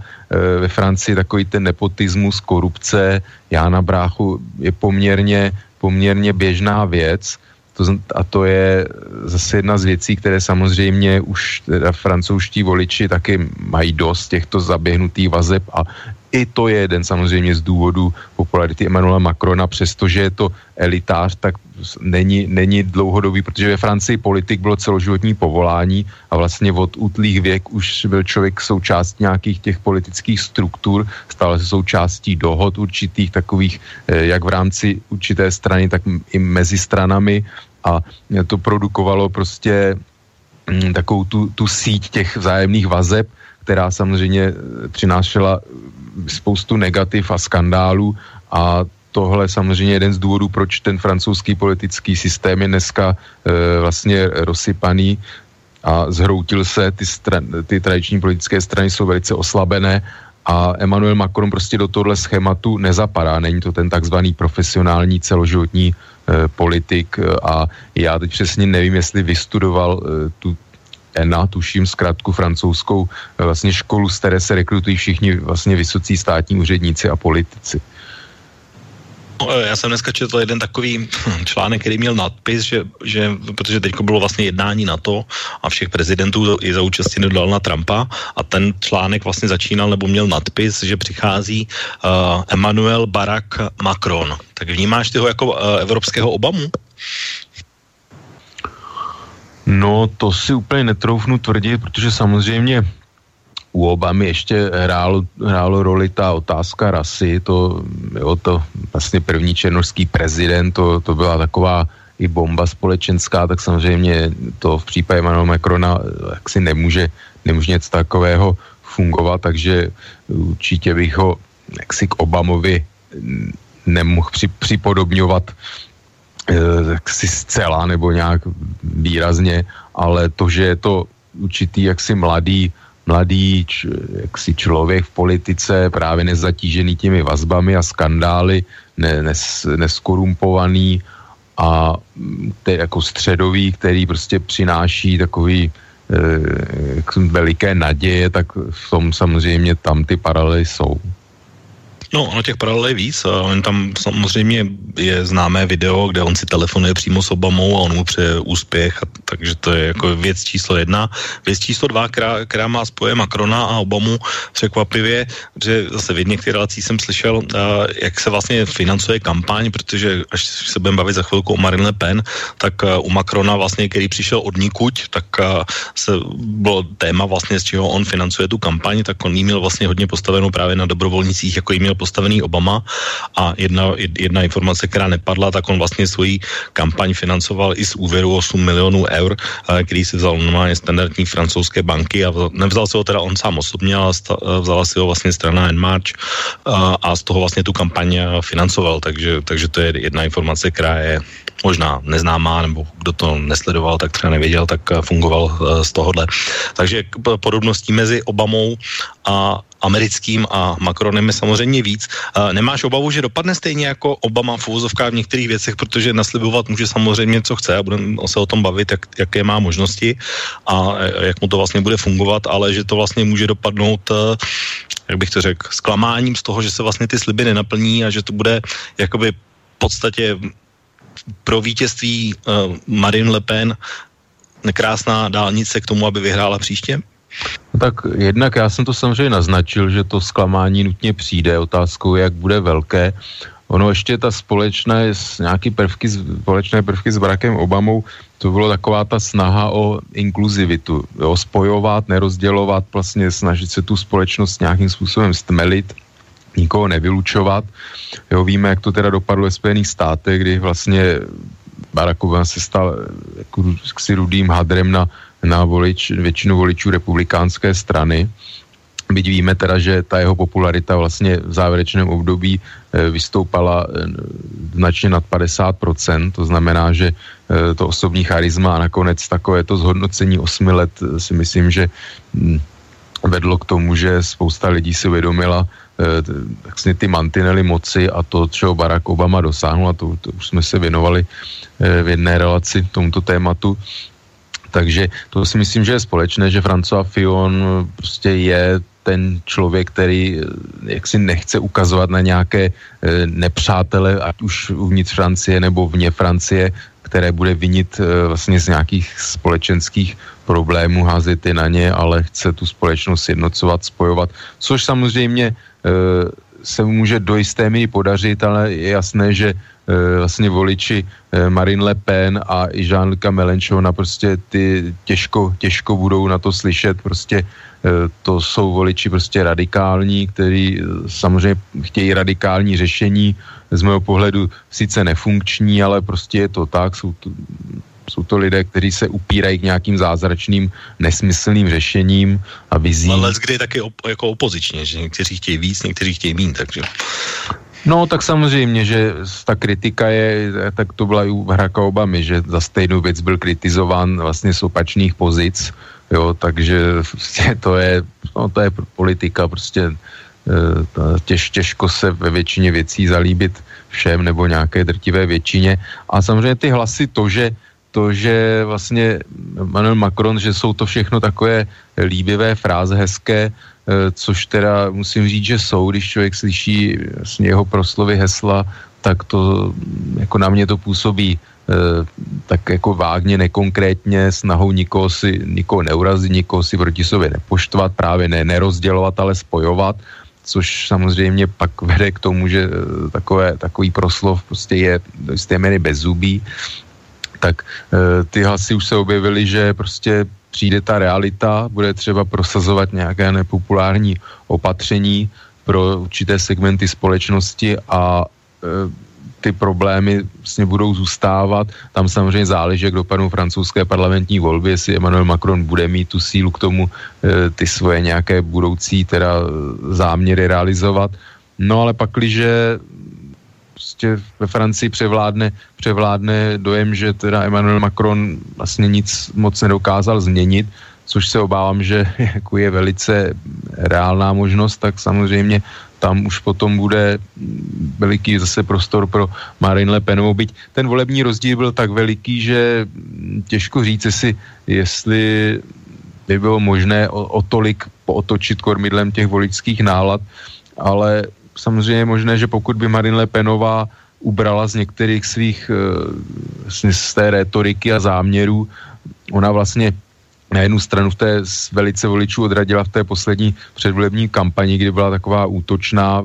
ve Francii takový ten nepotismus, korupce, Jána Bráchu je poměrně, poměrně běžná věc. To, a to je zase jedna z věcí, které samozřejmě už teda francouzští voliči taky mají dost těchto zaběhnutých vazeb a i to je jeden samozřejmě z důvodů popularity Emmanuela Macrona, přestože je to elitář, tak není, není dlouhodobý, protože ve Francii politik bylo celoživotní povolání a vlastně od útlých věk už byl člověk součástí nějakých těch politických struktur, stále se součástí dohod určitých takových, eh, jak v rámci určité strany, tak i mezi stranami a to produkovalo prostě mm, takovou tu, tu síť těch vzájemných vazeb, která samozřejmě přinášela spoustu negativ a skandálů a tohle samozřejmě jeden z důvodů, proč ten francouzský politický systém je dneska e, vlastně rozsypaný a zhroutil se, ty, stran, ty tradiční politické strany jsou velice oslabené a Emmanuel Macron prostě do tohle schématu nezapadá. Není to ten takzvaný profesionální celoživotní politik a já teď přesně nevím, jestli vystudoval e, tu ENA, tuším zkrátku francouzskou vlastně školu, z které se rekrutují všichni vlastně vysocí státní úředníci a politici. No, já jsem dneska četl jeden takový článek, který měl nadpis, že, že protože teď bylo vlastně jednání na to a všech prezidentů i za účastí Donalda Trumpa a ten článek vlastně začínal nebo měl nadpis, že přichází uh, Emmanuel Barack Macron. Tak vnímáš ty ho jako uh, evropského Obamu? No, to si úplně netroufnu tvrdit, protože samozřejmě u Obamy ještě hrálo, hrálo roli ta otázka rasy, to, jo, to vlastně první černožský prezident, to, to byla taková i bomba společenská, tak samozřejmě to v případě Emmanuel Macrona si nemůže, nemůže něco takového fungovat, takže určitě bych ho jaksi k Obamovi nemohl při, připodobňovat eh, jaksi zcela nebo nějak výrazně, ale to, že je to určitý jaksi mladý mladý č, jaksi člověk v politice, právě nezatížený těmi vazbami a skandály, ne, nes, neskorumpovaný a te, jako středový, který prostě přináší takový e, veliké naděje, tak v tom samozřejmě tam ty paralely jsou. No, ono těch paralel je víc. A on tam samozřejmě je známé video, kde on si telefonuje přímo s Obamou a on mu přeje úspěch, a, takže to je jako věc číslo jedna. Věc číslo dva, která, která má spoje Macrona a Obamu překvapivě, že zase v těch relacích jsem slyšel, a, jak se vlastně financuje kampaň, protože až se budeme bavit za chvilku o Marine Le Pen, tak a, u Macrona vlastně, který přišel od nikuť, tak a, se bylo téma vlastně, z čeho on financuje tu kampaň, tak on jí měl vlastně hodně postavenou právě na dobrovolnicích, jako jí měl postavený Obama a jedna, jedna informace, která nepadla, tak on vlastně svoji kampaň financoval i z úvěru 8 milionů eur, eh, který si vzal normálně standardní francouzské banky a nevzal si ho teda on sám osobně, ale eh, vzala si ho vlastně strana Enmarch a, eh, a z toho vlastně tu kampaň financoval, takže, takže to je jedna informace, která je možná neznámá, nebo kdo to nesledoval, tak třeba nevěděl, tak fungoval z tohohle. Takže podobností mezi Obamou a americkým a Macronem je samozřejmě víc. Nemáš obavu, že dopadne stejně jako Obama v úvozovkách v některých věcech, protože naslibovat může samozřejmě, co chce a budeme se o tom bavit, jak, jaké má možnosti a jak mu to vlastně bude fungovat, ale že to vlastně může dopadnout eh, jak bych to řekl, zklamáním z toho, že se vlastně ty sliby nenaplní a že to bude jakoby v podstatě pro vítězství uh, Marine Le Pen krásná dálnice k tomu, aby vyhrála příště? Tak jednak já jsem to samozřejmě naznačil, že to zklamání nutně přijde. Otázkou, jak bude velké. Ono ještě ta společné, nějaký prvky, společné prvky s Barackem Obamou, to bylo taková ta snaha o inkluzivitu, jo, spojovat, nerozdělovat, vlastně snažit se tu společnost nějakým způsobem stmelit, nikoho nevylučovat. Jo, víme, jak to teda dopadlo ve Spojených státech, kdy vlastně Barack Obama se stal jako, si rudým hadrem na na volič, většinu voličů republikánské strany. Byť víme teda, že ta jeho popularita vlastně v závěrečném období e, vystoupala e, značně nad 50%, to znamená, že e, to osobní charisma a nakonec takové to zhodnocení 8 let si myslím, že hm, vedlo k tomu, že spousta lidí si uvědomila ty mantinely moci a to, čeho Barack Obama dosáhnul, a to, to už jsme se věnovali v jedné relaci tomuto tématu, takže to si myslím, že je společné, že François Fillon prostě je ten člověk, který eh, jaksi nechce ukazovat na nějaké eh, nepřátele, ať už uvnitř Francie nebo vně Francie, které bude vinit eh, vlastně z nějakých společenských problémů, házet je na ně, ale chce tu společnost jednocovat, spojovat, což samozřejmě se může do jisté míry podařit, ale je jasné, že Eh, vlastně voliči eh, Marine Le Pen a i Jean-Luc Mélenchona prostě ty těžko, těžko budou na to slyšet, prostě eh, to jsou voliči prostě radikální, kteří samozřejmě chtějí radikální řešení, z mého pohledu sice nefunkční, ale prostě je to tak, jsou to, jsou to lidé, kteří se upírají k nějakým zázračným, nesmyslným řešením a vizím. Ale kdy taky op, jako opozičně, že někteří chtějí víc, někteří chtějí méně, takže... No, tak samozřejmě, že ta kritika je, tak to byla i u Hraka Obamy, že za stejnou věc byl kritizován vlastně z opačných pozic, jo, takže prostě to je, no, to je politika, prostě těž, těžko se ve většině věcí zalíbit všem nebo nějaké drtivé většině. A samozřejmě ty hlasy, to, že to, že vlastně Manuel Macron, že jsou to všechno takové líbivé fráze, hezké, Eh, což teda musím říct, že jsou, když člověk slyší vlastně jeho proslovy hesla, tak to jako na mě to působí eh, tak jako vágně, nekonkrétně, snahou nikoho si, nikoho neurazit, nikoho si proti sobě nepoštvat, právě ne, nerozdělovat, ale spojovat, což samozřejmě pak vede k tomu, že eh, takové, takový proslov prostě je do jisté míry bezzubý, tak ty hlasy už se objevily, že prostě přijde ta realita, bude třeba prosazovat nějaké nepopulární opatření pro určité segmenty společnosti a e, ty problémy vlastně budou zůstávat. Tam samozřejmě záleží, jak dopadnou francouzské parlamentní volby, jestli Emmanuel Macron bude mít tu sílu k tomu e, ty svoje nějaké budoucí teda záměry realizovat. No ale pak, když prostě ve Francii převládne, převládne dojem, že teda Emmanuel Macron vlastně nic moc nedokázal změnit, což se obávám, že jako je velice reálná možnost, tak samozřejmě tam už potom bude veliký zase prostor pro Marine Le Penovou, byť ten volební rozdíl byl tak veliký, že těžko říct si, jestli by bylo možné o, o tolik pootočit kormidlem těch voličských nálad, ale samozřejmě je možné, že pokud by Marine Le Penová ubrala z některých svých vlastně z té retoriky a záměrů, ona vlastně na jednu stranu v té velice voličů odradila v té poslední předvolební kampani, kdy byla taková útočná,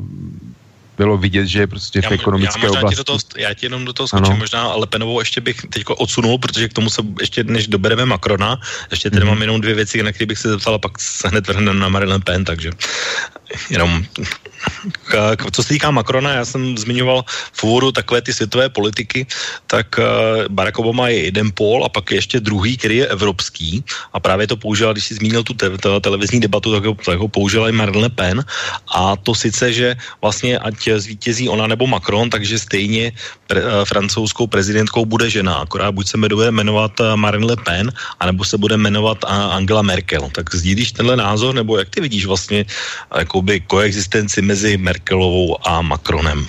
bylo vidět, že je prostě v já, ekonomické já oblasti. Ti toho, já ti jenom do toho skočím, ano. možná Lepenovou ještě bych teď odsunul, protože k tomu se ještě než dobereme Macrona, ještě tady mm. mám jenom dvě věci, na které bych se zeptal a pak se hned vrhneme na Marine Le Pen, takže jenom co se týká Macrona, já jsem zmiňoval v úvodu takové ty světové politiky, tak eh, Barack Obama je jeden pól a pak je ještě druhý, který je evropský a právě to použil, když si zmínil tu te- te- televizní debatu, tak ho, tak ho použila i Marine Le Pen a to sice, že vlastně ať zvítězí ona nebo Macron, takže stejně pre, eh, francouzskou prezidentkou bude žena, akorát buď se bude jmenovat eh, Marine Le Pen, anebo se bude jmenovat Angela Merkel. Tak sdílíš tenhle názor, nebo jak ty vidíš vlastně jakoby koexistenci mezi Merkelovou a Macronem?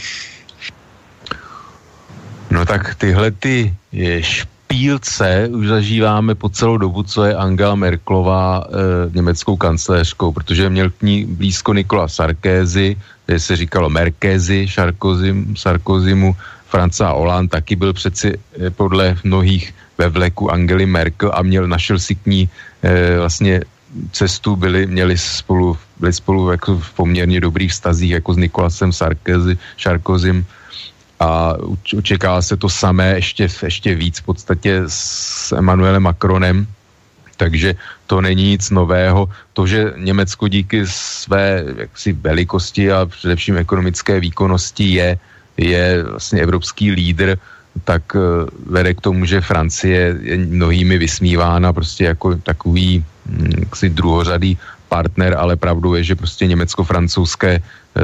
No tak tyhle ty špílce už zažíváme po celou dobu, co je Angela Merklová e, německou kancléřkou, protože měl k ní blízko Nikola Sarkozy, kde se říkalo Merkézy, Sarkozym, Sarkozymu, Franca Hollande taky byl přeci e, podle mnohých ve vleku Angely Merkel a měl, našel si k ní e, vlastně cestu, byli, měli spolu, byli spolu jako v poměrně dobrých vztazích jako s Nikolasem Sarkozy, Sarkozym a očekává se to samé ještě, ještě víc v podstatě s Emmanuelem Macronem, takže to není nic nového. To, že Německo díky své jaksi velikosti a především ekonomické výkonnosti je, je vlastně evropský lídr, tak uh, vede k tomu, že Francie je mnohými vysmívána prostě jako takový jaksi druhořadý partner, ale pravdou je, že prostě německo-francouzské uh,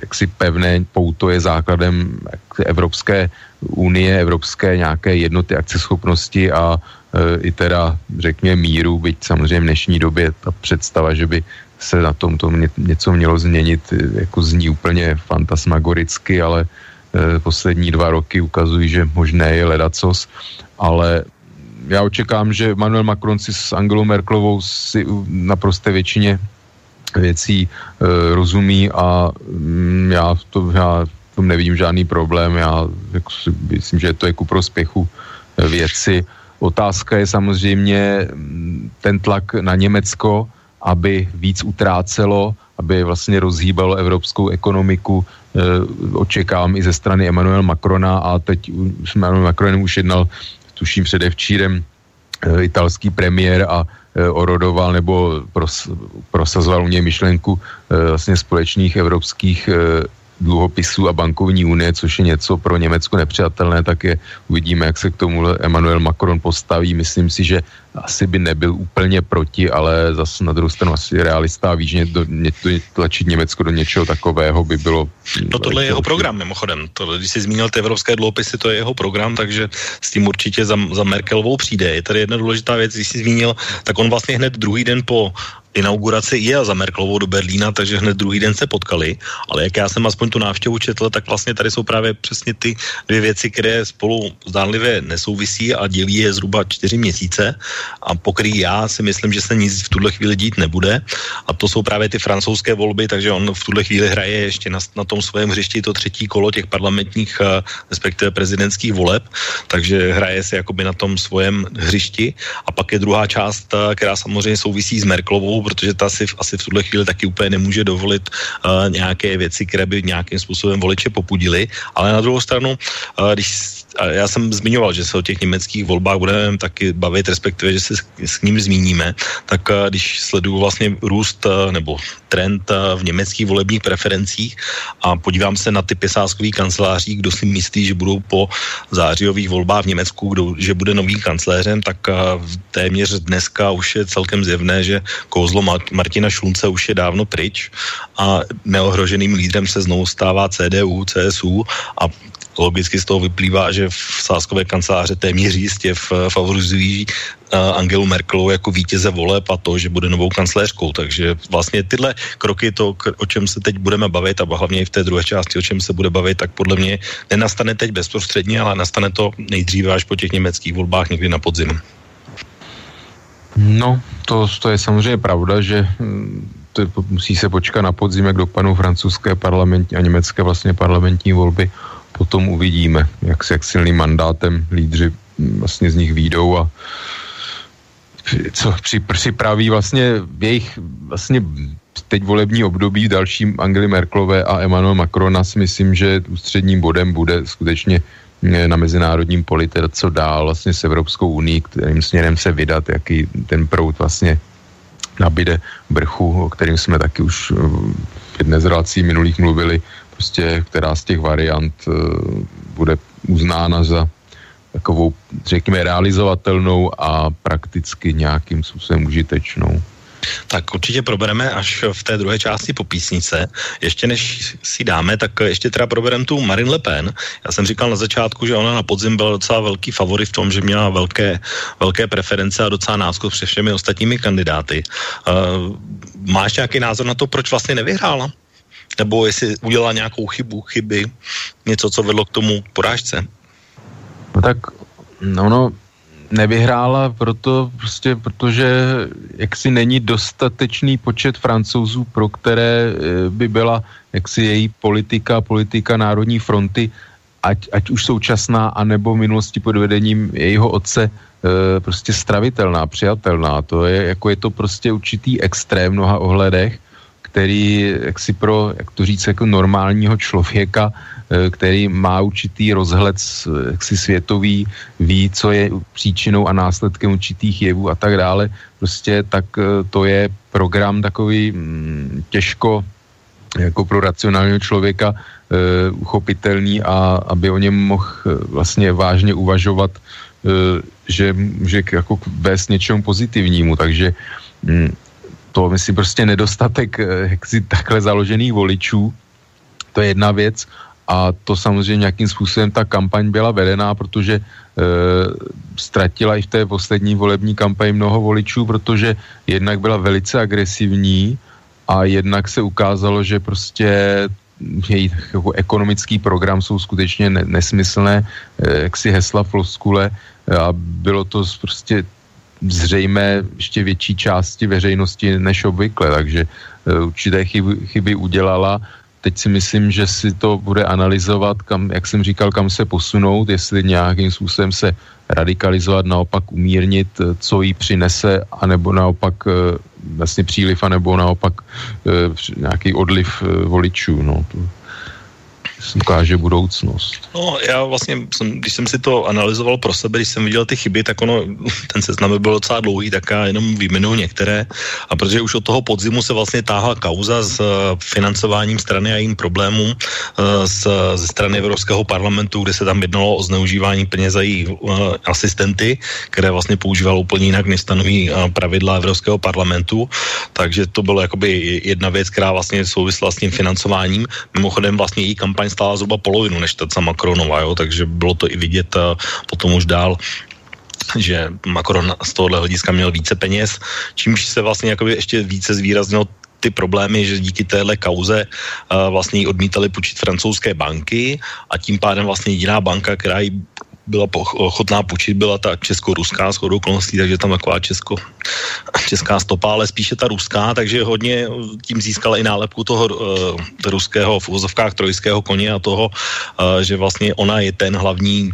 jaksi pevné pouto je základem Evropské unie, evropské nějaké jednoty akceschopnosti a uh, i teda řekněme míru, byť samozřejmě v dnešní době ta představa, že by se na tom něco mělo změnit, jako zní úplně fantasmagoricky, ale Eh, poslední dva roky ukazují, že možné je ledacos, ale já očekám, že Manuel Macron si s Angelou Merklovou si naprosté většině věcí e, rozumí a mm, já, to, já v tom nevidím žádný problém, já jako myslím, že to je ku prospěchu věci. Otázka je samozřejmě mm, ten tlak na Německo, aby víc utrácelo, aby vlastně rozhýbalo evropskou ekonomiku, e, očekávám i ze strany Emmanuel Macrona a teď s Emmanuel Macronem už jednal, tuším předevčírem, e, italský premiér a e, orodoval nebo pros, prosazoval u něj myšlenku e, vlastně společných evropských dluhopisů a bankovní unie, což je něco pro Německo nepřijatelné, tak je uvidíme, jak se k tomu Emmanuel Macron postaví. Myslím si, že asi by nebyl úplně proti, ale zase na druhou stranu asi realista a víš, že do, ně, tlačit Německo do něčeho takového by bylo... No tohle je jeho program mimochodem. Tohle, když jsi zmínil ty evropské dluhopisy, to je jeho program, takže s tím určitě za, za Merkelovou přijde. Je tady jedna důležitá věc, když jsi zmínil, tak on vlastně hned druhý den po inauguraci jel za Merklovou do Berlína, takže hned druhý den se potkali, ale jak já jsem aspoň tu návštěvu četl, tak vlastně tady jsou právě přesně ty dvě věci, které spolu zdánlivě nesouvisí a dělí je zhruba čtyři měsíce a pokrý já si myslím, že se nic v tuhle chvíli dít nebude. A to jsou právě ty francouzské volby, takže on v tuhle chvíli hraje ještě na, na tom svém hřišti to třetí kolo těch parlamentních, eh, respektive prezidentských voleb, takže hraje se jakoby na tom svém hřišti. A pak je druhá část, eh, která samozřejmě souvisí s Merklovou, protože ta si asi v tuhle chvíli taky úplně nemůže dovolit uh, nějaké věci, které by nějakým způsobem voliče popudily, ale na druhou stranu, uh, když já jsem zmiňoval, že se o těch německých volbách budeme taky bavit, respektive, že se s, s ním zmíníme, tak když sleduju vlastně růst nebo trend v německých volebních preferencích a podívám se na ty pisáskových kanceláří, kdo si myslí, že budou po zářijových volbách v Německu, kdo, že bude novým kancléřem, tak téměř dneska už je celkem zjevné, že kouzlo Martina Šlunce už je dávno pryč a neohroženým lídrem se znovu stává CDU, CSU a logicky z toho vyplývá, že v sáskové kanceláře téměř jistě favorizují Angelu Merkelovou jako vítěze voleb a to, že bude novou kancléřkou. Takže vlastně tyhle kroky, to, o čem se teď budeme bavit a hlavně i v té druhé části, o čem se bude bavit, tak podle mě nenastane teď bezprostředně, ale nastane to nejdříve až po těch německých volbách někdy na podzim. No, to, to je samozřejmě pravda, že hm, to musí se počkat na podzim, jak dopadnou francouzské parlamentní a německé vlastně parlamentní volby. Potom uvidíme, jak, jak silným mandátem lídři hm, vlastně z nich výjdou a co při, připraví vlastně v jejich vlastně teď volební období dalším Angely Merklové a Emmanuel Macrona si myslím, že ústředním bodem bude skutečně na mezinárodním polite, co dál vlastně s Evropskou unii, kterým směrem se vydat, jaký ten proud vlastně nabide vrchu, o kterým jsme taky už v jedné z relací minulých mluvili, prostě která z těch variant uh, bude uznána za takovou, řekněme, realizovatelnou a prakticky nějakým způsobem užitečnou. Tak určitě probereme až v té druhé části po písnice. Ještě než si dáme, tak ještě teda probereme tu Marine Le Pen. Já jsem říkal na začátku, že ona na podzim byla docela velký favorit v tom, že měla velké, velké preference a docela náskok před všemi ostatními kandidáty. Uh, máš nějaký názor na to, proč vlastně nevyhrála? Nebo jestli udělala nějakou chybu, chyby, něco, co vedlo k tomu porážce? No tak, no, no nevyhrála proto prostě, protože jaksi není dostatečný počet francouzů, pro které eh, by byla jaksi její politika, politika Národní fronty, ať, ať už současná, anebo v minulosti pod vedením jejího otce e, prostě stravitelná, přijatelná. To je, jako je to prostě určitý extrém v mnoha ohledech, který, jak si pro, jak to říct, jako normálního člověka Eh, který má určitý rozhled jaksi světový, ví, co je příčinou a následkem určitých jevů a tak dále, prostě tak eh, to je program takový mm, těžko jako pro racionálního člověka uchopitelný a aby o něm mohl vlastně vážně uvažovat, uh, že může jako vést něčemu pozitivnímu, takže um, to myslím prostě nedostatek uh, jaksi takhle založených voličů, to je jedna věc. A to samozřejmě nějakým způsobem ta kampaň byla vedená, protože e, ztratila i v té poslední volební kampani mnoho voličů, protože jednak byla velice agresivní a jednak se ukázalo, že prostě její jako ekonomický program jsou skutečně ne, nesmyslné, e, jaksi hesla floskule a bylo to prostě zřejmé ještě větší části veřejnosti než obvykle, takže e, určité chyby, chyby udělala Teď si myslím, že si to bude analyzovat, kam, jak jsem říkal, kam se posunout, jestli nějakým způsobem se radikalizovat, naopak umírnit, eh, co jí přinese, anebo naopak eh, vlastně příliv, anebo naopak eh, nějaký odliv voličů. No. Ukáže budoucnost. No, já vlastně, jsem, když jsem si to analyzoval pro sebe, když jsem viděl ty chyby, tak ono, ten seznam byl docela dlouhý, tak já jenom vyjmenuju některé. A protože už od toho podzimu se vlastně táhla kauza s uh, financováním strany a jejím problémům z, ze strany Evropského parlamentu, kde se tam jednalo o zneužívání peněz za její uh, asistenty, které vlastně používal úplně jinak, než stanoví pravidla Evropského parlamentu. Takže to bylo jakoby jedna věc, která vlastně souvisela s tím financováním. Mimochodem vlastně její kampaň stála zhruba polovinu než ta Macronova, jo, takže bylo to i vidět uh, potom už dál že Macron z tohohle hlediska měl více peněz, čímž se vlastně jakoby ještě více zvýraznilo ty problémy, že díky téhle kauze uh, vlastně odmítali půjčit francouzské banky a tím pádem vlastně jediná banka, která jí byla ochotná půjčit, byla ta česko-ruská shodou okolností, takže tam taková česko, česká stopa, ale spíše ta ruská, takže hodně tím získala i nálepku toho uh, ruského v úzovkách trojského koně a toho, uh, že vlastně ona je ten hlavní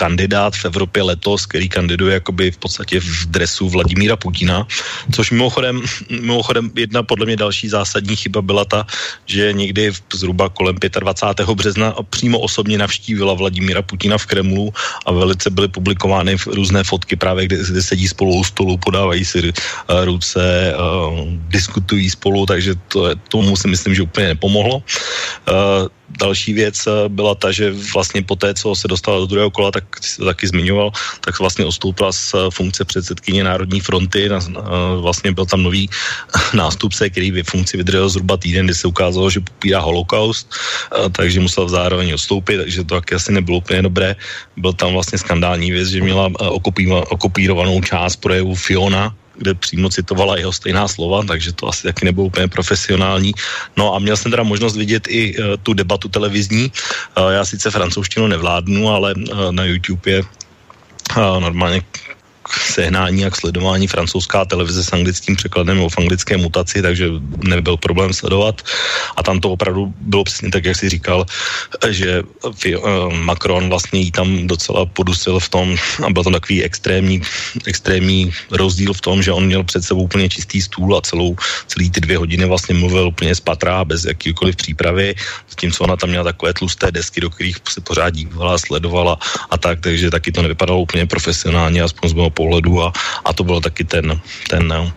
kandidát v Evropě letos, který kandiduje jakoby v podstatě v dresu Vladimíra Putina, což mimochodem, mimochodem jedna podle mě další zásadní chyba byla ta, že někdy zhruba kolem 25. března přímo osobně navštívila Vladimíra Putina v Kremlu a velice byly publikovány různé fotky právě, kde, kde sedí spolu u stolu, podávají si uh, ruce, uh, diskutují spolu, takže to, tomu si myslím, že úplně nepomohlo. Další věc eh, byla ta, že vlastně po té, co se dostala do druhého kola, tak to taky zmiňoval, tak vlastně ostoupila z eh, funkce předsedkyně Národní fronty. Eh, vlastně byl tam nový nástupce, který ve funkci vydržel zhruba týden, kdy se ukázalo, že popírá holokaust, takže musel zároveň odstoupit, takže to taky asi nebylo úplně dobré. Byl tam vlastně skandální věc, že měla okopírovanou část projevu Fiona, kde přímo citovala jeho stejná slova, takže to asi taky nebylo úplně profesionální. No a měl jsem teda možnost vidět i uh, tu debatu televizní. Uh, já sice francouzštinu nevládnu, ale uh, na YouTube je normálně sehnání a k sledování francouzská televize s anglickým překladem nebo v anglické mutaci, takže nebyl problém sledovat. A tam to opravdu bylo přesně tak, jak si říkal, že eh, Macron vlastně jí tam docela podusil v tom a byl to takový extrémní, extrémní rozdíl v tom, že on měl před sebou úplně čistý stůl a celou, celý ty dvě hodiny vlastně mluvil úplně z patra, bez jakýkoliv přípravy, zatímco ona tam měla takové tlusté desky, do kterých se pořád dívala, sledovala a tak, takže taky to nevypadalo úplně profesionálně, aspoň z mého pohledu a, a to byl taky ten, ten no,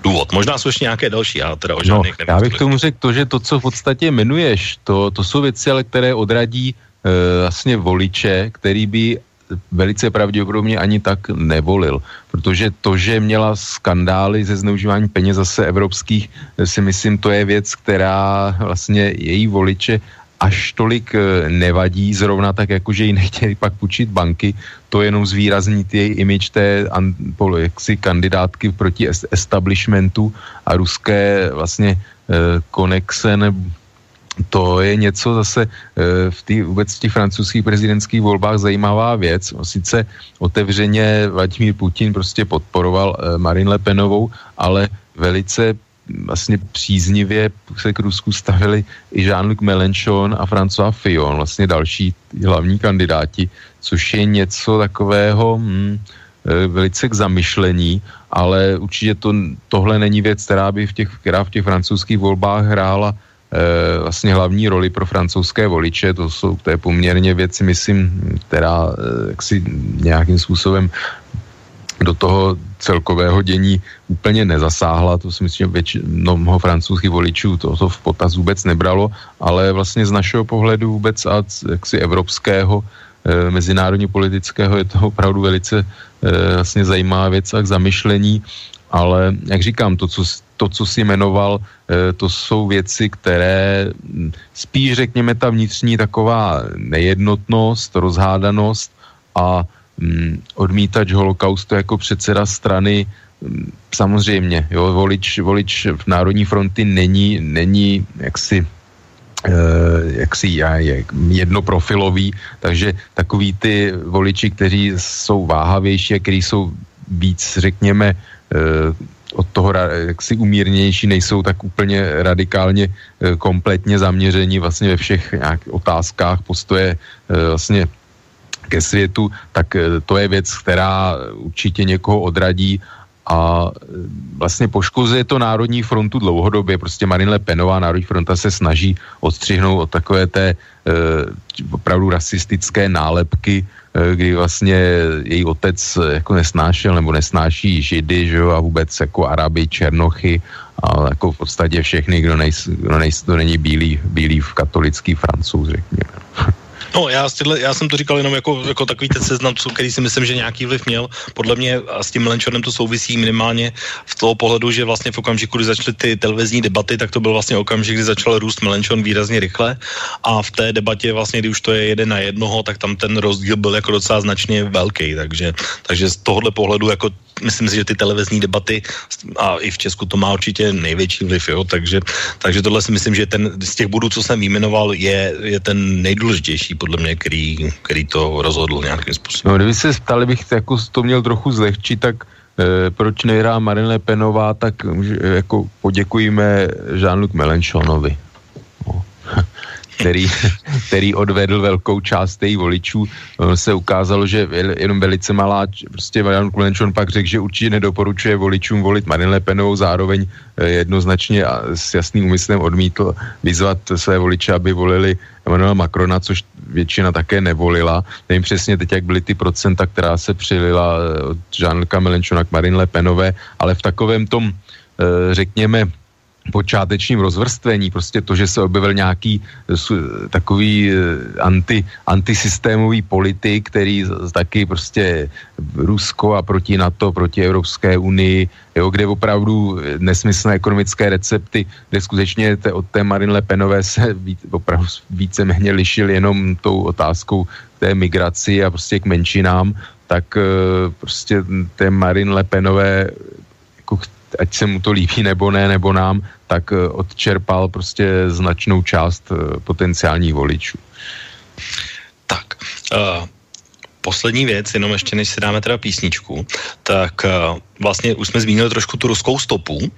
důvod. Možná jsou ještě nějaké další, já teda o žádných no, Já bych tomu řekl to, že to, co v podstatě jmenuješ, to, to jsou věci, ale které odradí e, vlastně voliče, který by velice pravděpodobně ani tak nevolil. Protože to, že měla skandály ze zneužívání peněz zase evropských, si myslím, to je věc, která vlastně její voliče až tolik eh, nevadí, zrovna tak jako, že ji nechtěli pak půjčit banky, to jenom zvýrazní její image té jaksi kandidátky proti establishmentu a ruské vlastně eh, konexe to je něco zase eh, v tý, vůbec v těch francouzských prezidentských volbách zajímavá věc. Sice otevřeně Vladimír Putin prostě podporoval Marine Le Penovou, ale velice vlastně příznivě se k Rusku stavili i Jean-Luc Mélenchon a François Fillon, vlastně další hlavní kandidáti, což je něco takového hm, e, velice k zamyšlení, ale určitě to, tohle není věc, která by v těch, která v těch francouzských volbách hrála e, vlastně hlavní roli pro francouzské voliče, to, jsou, to je poměrně věci, myslím, která e, jaksi nějakým způsobem do toho celkového dění úplně nezasáhla, to si myslím, že větši, no, mnoho francouzských voličů to, to v potaz vůbec nebralo, ale vlastně z našeho pohledu vůbec a jaksi evropského, e, mezinárodně politického je to opravdu velice e, vlastně zajímavá věc a k zamyšlení, ale jak říkám, to, co, to, co si jmenoval, e, to jsou věci, které spíš řekněme ta vnitřní taková nejednotnost, rozhádanost a odmítač holokaustu jako předseda strany mm, samozřejmě, jo, volič, volič v Národní fronty není, není jaksi eh, jaksi je jednoprofilový, takže takový ty voliči, kteří jsou váhavější a kteří jsou víc, řekněme, eh, od toho jaksi umírnější, nejsou tak úplně radikálně eh, kompletně zaměření vlastně ve všech otázkách postoje vlastně ke světu, tak eh, to je věc, která určitě někoho odradí a vlastně poškozuje to Národní frontu dlouhodobě. Prostě Marine Le Penová Národní fronta se snaží odstřihnout od takové té e, opravdu rasistické nálepky, e, kdy vlastně její otec jako nesnášel nebo nesnáší židy, že jo, a vůbec jako Araby, Černochy a jako v podstatě všechny, kdo, nejs, kdo, nejs, kdo není bílý, bílý v katolický francouz, řekněme. No, já, tyhle, já jsem to říkal jenom jako, jako takový ten seznam, který si myslím, že nějaký vliv měl. Podle mě a s tím Melenčonem to souvisí minimálně v toho pohledu, že vlastně v okamžiku, kdy začaly ty televizní debaty, tak to byl vlastně okamžik, kdy začal růst Melenčon výrazně rychle. A v té debatě vlastně, kdy už to je jeden na jednoho, tak tam ten rozdíl byl jako docela značně velký, takže, takže z tohohle pohledu jako myslím si, že ty televizní debaty a i v Česku to má určitě největší vliv, jo, takže, takže tohle si myslím, že ten z těch bodů, co jsem vyjmenoval, je, je ten nejdůležitější podle mě, který, který to rozhodl nějakým způsobem. No, kdyby se ptali, bych jako to měl trochu zlehčit, tak e, proč nehrá Marine Penová, tak e, jako poděkujeme Jean-Luc Melenchonovi. No. Který, který odvedl velkou část těch voličů. Se ukázalo, že jenom velice malá, prostě Marian Kulenčon pak řekl, že určitě nedoporučuje voličům volit Marine Le Penovou, zároveň eh, jednoznačně a s jasným úmyslem odmítl vyzvat své voliče, aby volili Emmanuela Macrona, což většina také nevolila. Nevím přesně teď, jak byly ty procenta, která se přilila eh, od Jean-Luca Melenchona k Marine Le Penové, ale v takovém tom, eh, řekněme, počátečním rozvrstvení, prostě to, že se objevil nějaký eh, takový eh, anti, antisystémový politik, který taky prostě Rusko a proti NATO, proti Evropské unii, jo, kde opravdu nesmyslné ekonomické recepty, kde skutečně te, od té Marine Le Penové se víc, opravdu víceméně lišil jenom tou otázkou té migraci a prostě k menšinám, tak eh, prostě té Marine Le Penové jako ať se mu to líbí nebo ne, nebo nám, tak eh, odčerpal prostě značnou část eh, potenciálních voličů. Tak, uh, poslední věc, jenom ještě než si dáme teda písničku, tak uh, vlastně už jsme zmínili trošku tu ruskou stopu, uh,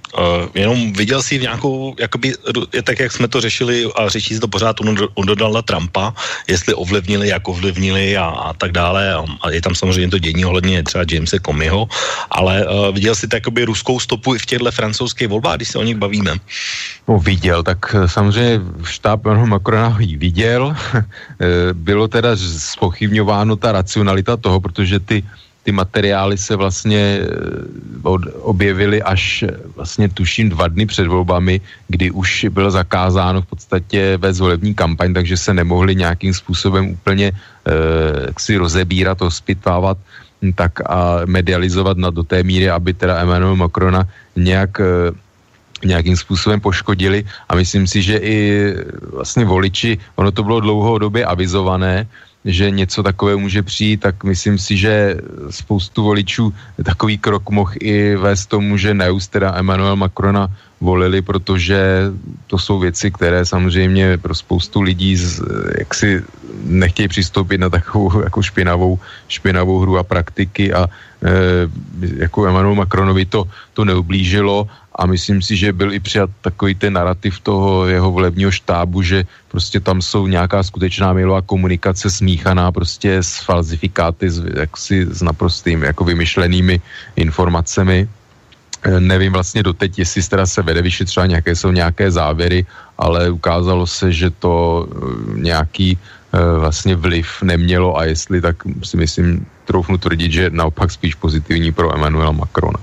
jenom viděl si v nějakou, jakoby, tak, jak jsme to řešili a řeší se to pořád u Donalda Trumpa, jestli ovlivnili, jak ovlivnili a, a tak dále. A, a je tam samozřejmě to dění ohledně třeba Jamese Comeyho, ale uh, viděl si jakoby ruskou stopu i v těchto francouzských volbách, když se o nich bavíme? No viděl, tak samozřejmě štáb Macrona ji viděl, bylo teda spochybňováno ta racionalita toho, protože ty ty materiály se vlastně eh, objevily až eh, vlastně tuším dva dny před volbami, kdy už bylo zakázáno v podstatě ve volební kampaň, takže se nemohli nějakým způsobem úplně eh, si rozebírat, ospitvávat hm, tak a medializovat na, do té míry, aby teda Emmanuel Macrona nějak eh, nějakým způsobem poškodili. A myslím si, že i vlastně voliči, ono to bylo dlouhodobě avizované, že něco takové může přijít, tak myslím si, že spoustu voličů takový krok mohl i vést tomu, že neust teda Emmanuel Macrona volili, protože to jsou věci, které samozřejmě pro spoustu lidí z, jaksi nechtějí přistoupit na takovou jako špinavou, špinavou hru a praktiky a e, jako Emmanuel Macronovi to, to neublížilo a myslím si, že byl i přijat takový ten narrativ toho jeho volebního štábu, že prostě tam jsou nějaká skutečná mailová komunikace smíchaná prostě s falzifikáty, s, jaksi s naprostým jako vymyšlenými informacemi. E, nevím vlastně doteď, jestli teda se vede vyšetřovat, nějaké jsou nějaké závěry, ale ukázalo se, že to e, nějaký e, vlastně vliv nemělo a jestli, tak si myslím, troufnu tvrdit, že naopak spíš pozitivní pro Emmanuela Macrona.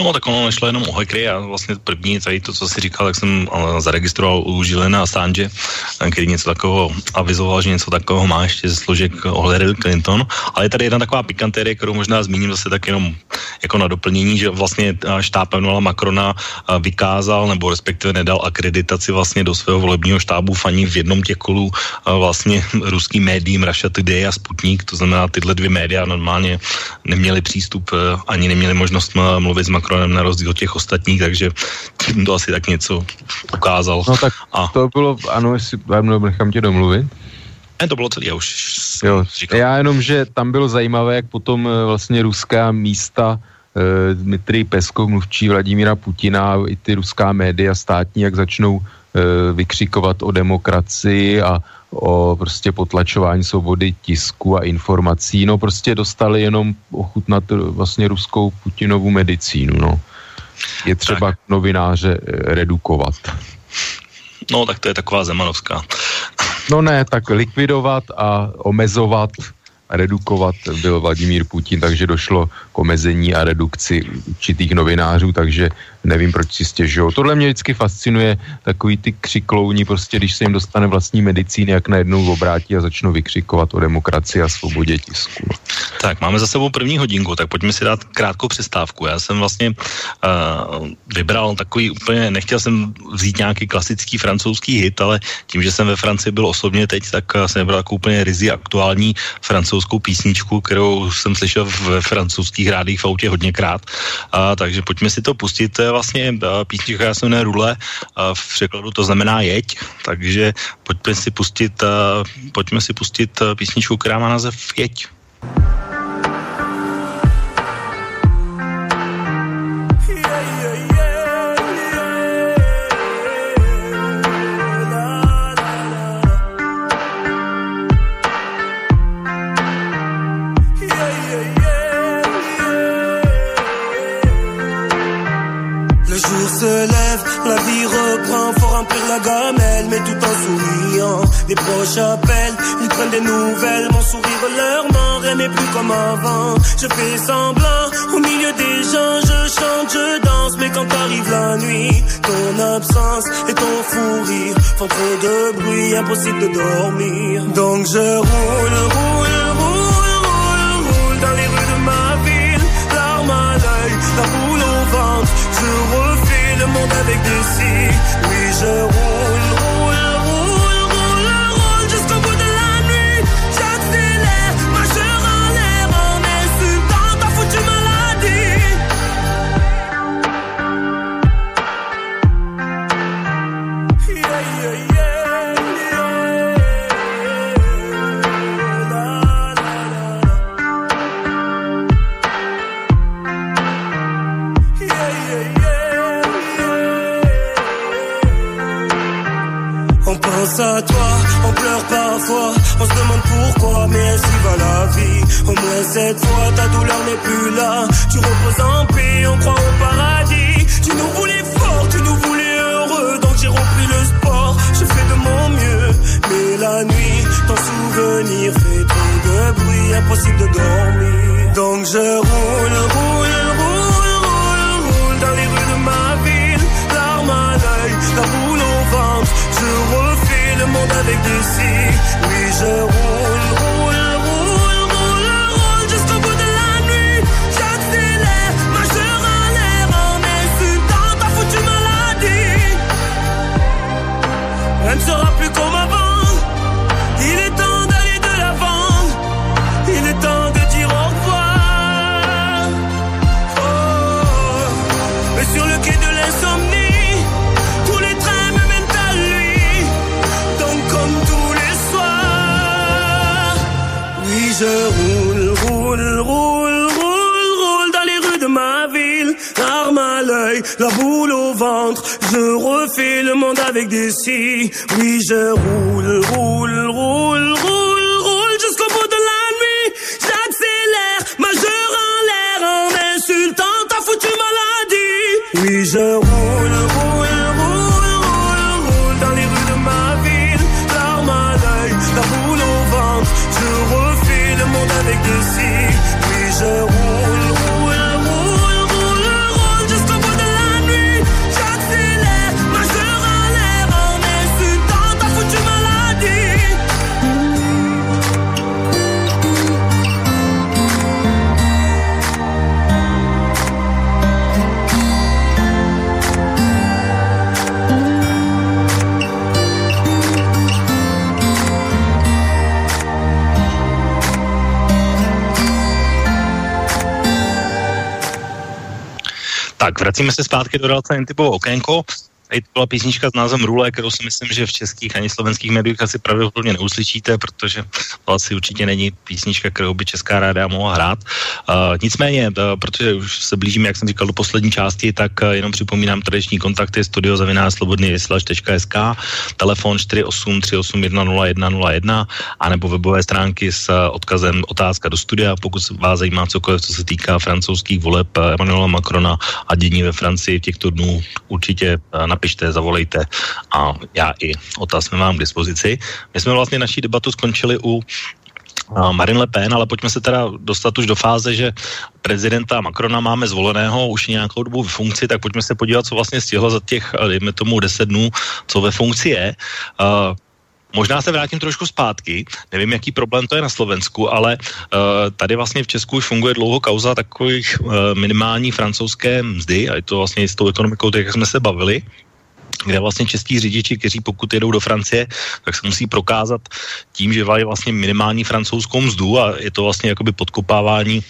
No tak ono nešlo jenom o hackery a vlastně první tady to, co si říkal, tak jsem zaregistroval u Žilena Assange, který něco takového avizoval, že něco takového má ještě ze složek Hillary Clinton, ale je tady jedna taková pikantérie, kterou možná zmíním zase tak jenom jako na doplnění, že vlastně štáb Emmanuela Macrona vykázal nebo respektive nedal akreditaci vlastně do svého volebního štábu faní v jednom těch kolů vlastně ruským médiím Russia Today a Sputnik, to znamená tyhle dvě média normálně neměli přístup ani neměli možnost mluvit s Macronem na rozdíl od těch ostatních, takže tím to asi tak něco ukázal. No tak a... to bylo, ano, jestli nechám tě domluvit. Ne, to bylo celé, já už jo, říkal. Já jenom, že tam bylo zajímavé, jak potom eh, vlastně ruská místa e, Dmitrij Peskov, mluvčí Vladimíra Putina, i ty ruská média státní, jak začnou e, vykřikovat o demokracii a, o prostě potlačování svobody tisku a informací, no prostě dostali jenom ochutnat vlastně ruskou Putinovu medicínu, no. Je třeba tak. novináře redukovat. No, tak to je taková zemanovská. No ne, tak likvidovat a omezovat redukovat byl Vladimír Putin, takže došlo k omezení a redukci určitých novinářů, takže nevím, proč si stěžují. Tohle mě vždycky fascinuje, takový ty křiklouni, prostě když se jim dostane vlastní medicíny, jak najednou obrátí a začnou vykřikovat o demokracii a svobodě tisku. Tak, máme za sebou první hodinku, tak pojďme si dát krátkou přestávku. Já jsem vlastně uh, vybral takový úplně, nechtěl jsem vzít nějaký klasický francouzský hit, ale tím, že jsem ve Francii byl osobně teď, tak jsem vybral takovou úplně rizí aktuální francouzskou písničku, kterou jsem slyšel v francouzských rádích v autě hodněkrát. Uh, takže pojďme si to pustit vlastně písnička, která se jmenuje Rule, v překladu to znamená jeď, takže pojďme si pustit, pojďme si pustit písničku, která má název Jeď. Des proches appellent, ils prennent des nouvelles. Mon sourire leur ment, n'est plus comme avant. Je fais semblant, au milieu des gens, je chante, je danse. Mais quand arrive la nuit, ton absence et ton fou rire font trop de bruit, impossible de dormir. Donc je roule, roule, roule, roule, roule dans les rues de ma ville. L'arme à l'œil, la boule au ventre. Je refais le monde avec des cils. Oui, je roule. À toi, on pleure parfois, on se demande pourquoi, mais ainsi va la vie? Au moins cette fois, ta douleur n'est plus là. Tu reposes en paix, on croit au paradis. Tu nous voulais fort, tu nous voulais heureux, donc j'ai repris le sport. Je fais de mon mieux, mais la nuit, ton souvenir fait trop de bruit, impossible de dormir. Donc je roule, roule, roule, roule, roule dans les rues de ma ville, l'arme à l'œil, la boule au ventre. Je le monde avec des cils. Oui, je roule, roule, je refais le monde avec des scies. Oui, je roule, roule, roule, Tak, vracíme se zpátky do relace typovou okénko. Tady to byla písnička s názvem Rule, kterou si myslím, že v českých ani slovenských médiích asi pravděpodobně neuslyšíte, protože to asi určitě není písnička, kterou by česká ráda mohla hrát. Uh, nicméně, uh, protože už se blížíme, jak jsem říkal, do poslední části, tak uh, jenom připomínám tradiční kontakty studiozavinářslobodnyvysilač.sk, telefon 483810101 a nebo webové stránky s odkazem otázka do studia, pokud vás zajímá cokoliv, co se týká francouzských voleb Emmanuela Macrona a dění ve Francii těchto dnů, určitě uh, zavolejte a já i otaz jsme vám k dispozici. My jsme vlastně naší debatu skončili u Marine Le Pen, ale pojďme se teda dostat už do fáze, že prezidenta Macrona máme zvoleného už nějakou dobu v funkci, tak pojďme se podívat, co vlastně stihl za těch, dejme tomu, deset dnů, co ve funkci je. Uh, Možná se vrátím trošku zpátky, nevím, jaký problém to je na Slovensku, ale uh, tady vlastně v Česku už funguje dlouho kauza takových uh, minimální francouzské mzdy a je to vlastně s tou ekonomikou, tak jak jsme se bavili, kde vlastně český řidiči, kteří pokud jedou do Francie, tak se musí prokázat tím, že mají vlastně minimální francouzskou mzdu a je to vlastně jakoby podkopávání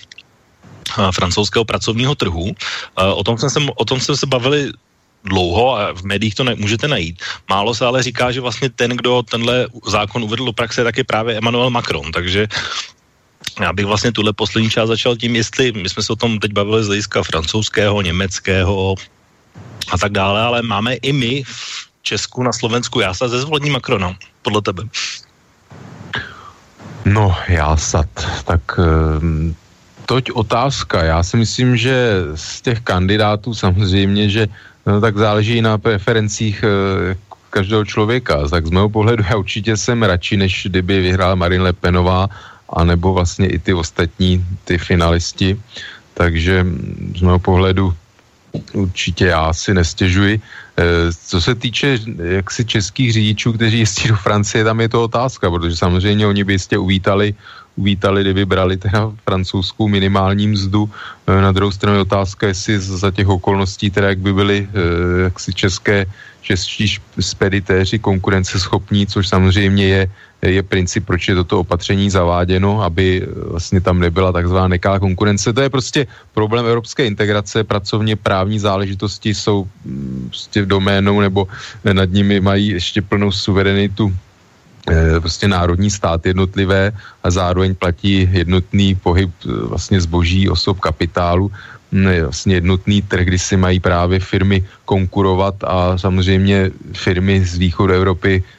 francouzského pracovního trhu. O tom jsme se, o tom jsme se bavili dlouho a v médiích to ne, můžete najít. Málo se ale říká, že vlastně ten, kdo tenhle zákon uvedl do praxe, tak je právě Emmanuel Macron, takže já bych vlastně tuhle poslední část začal tím, jestli my jsme se o tom teď bavili z hlediska francouzského, německého, a tak dále, ale máme i my v Česku, na Slovensku jásat ze zvolení Macrona, podle tebe. No, jásat, tak ehm, toť otázka. Já si myslím, že z těch kandidátů samozřejmě, že no, tak záleží na preferencích eh, každého člověka. Tak z mého pohledu já určitě jsem radši, než kdyby vyhrála Marine Le Penová, anebo vlastně i ty ostatní, ty finalisti. Takže z mého pohledu určitě já si nestěžuji. Eh, co se týče jaksi českých řidičů, kteří jezdí do Francie, tam je to otázka, protože samozřejmě oni by jistě uvítali, uvítali, kdyby brali teda francouzskou minimální mzdu. Eh, na druhou stranu je otázka, jestli za těch okolností, teda jak by byly eh, jaksi české, čeští speditéři konkurenceschopní, což samozřejmě je je princip, proč je toto opatření zaváděno, aby eh, vlastně tam nebyla takzvaná nekalá konkurence. To je prostě problém evropské integrace, pracovně právní záležitosti jsou mm, prostě doménou nebo nad nimi mají ještě plnou suverenitu eh, prostě národní stát jednotlivé a zároveň platí jednotný pohyb eh, vlastně zboží, osob, kapitálu, mm, vlastně jednotný trh, kdy si mají právě firmy konkurovat a samozřejmě firmy z východu Evropy Eh,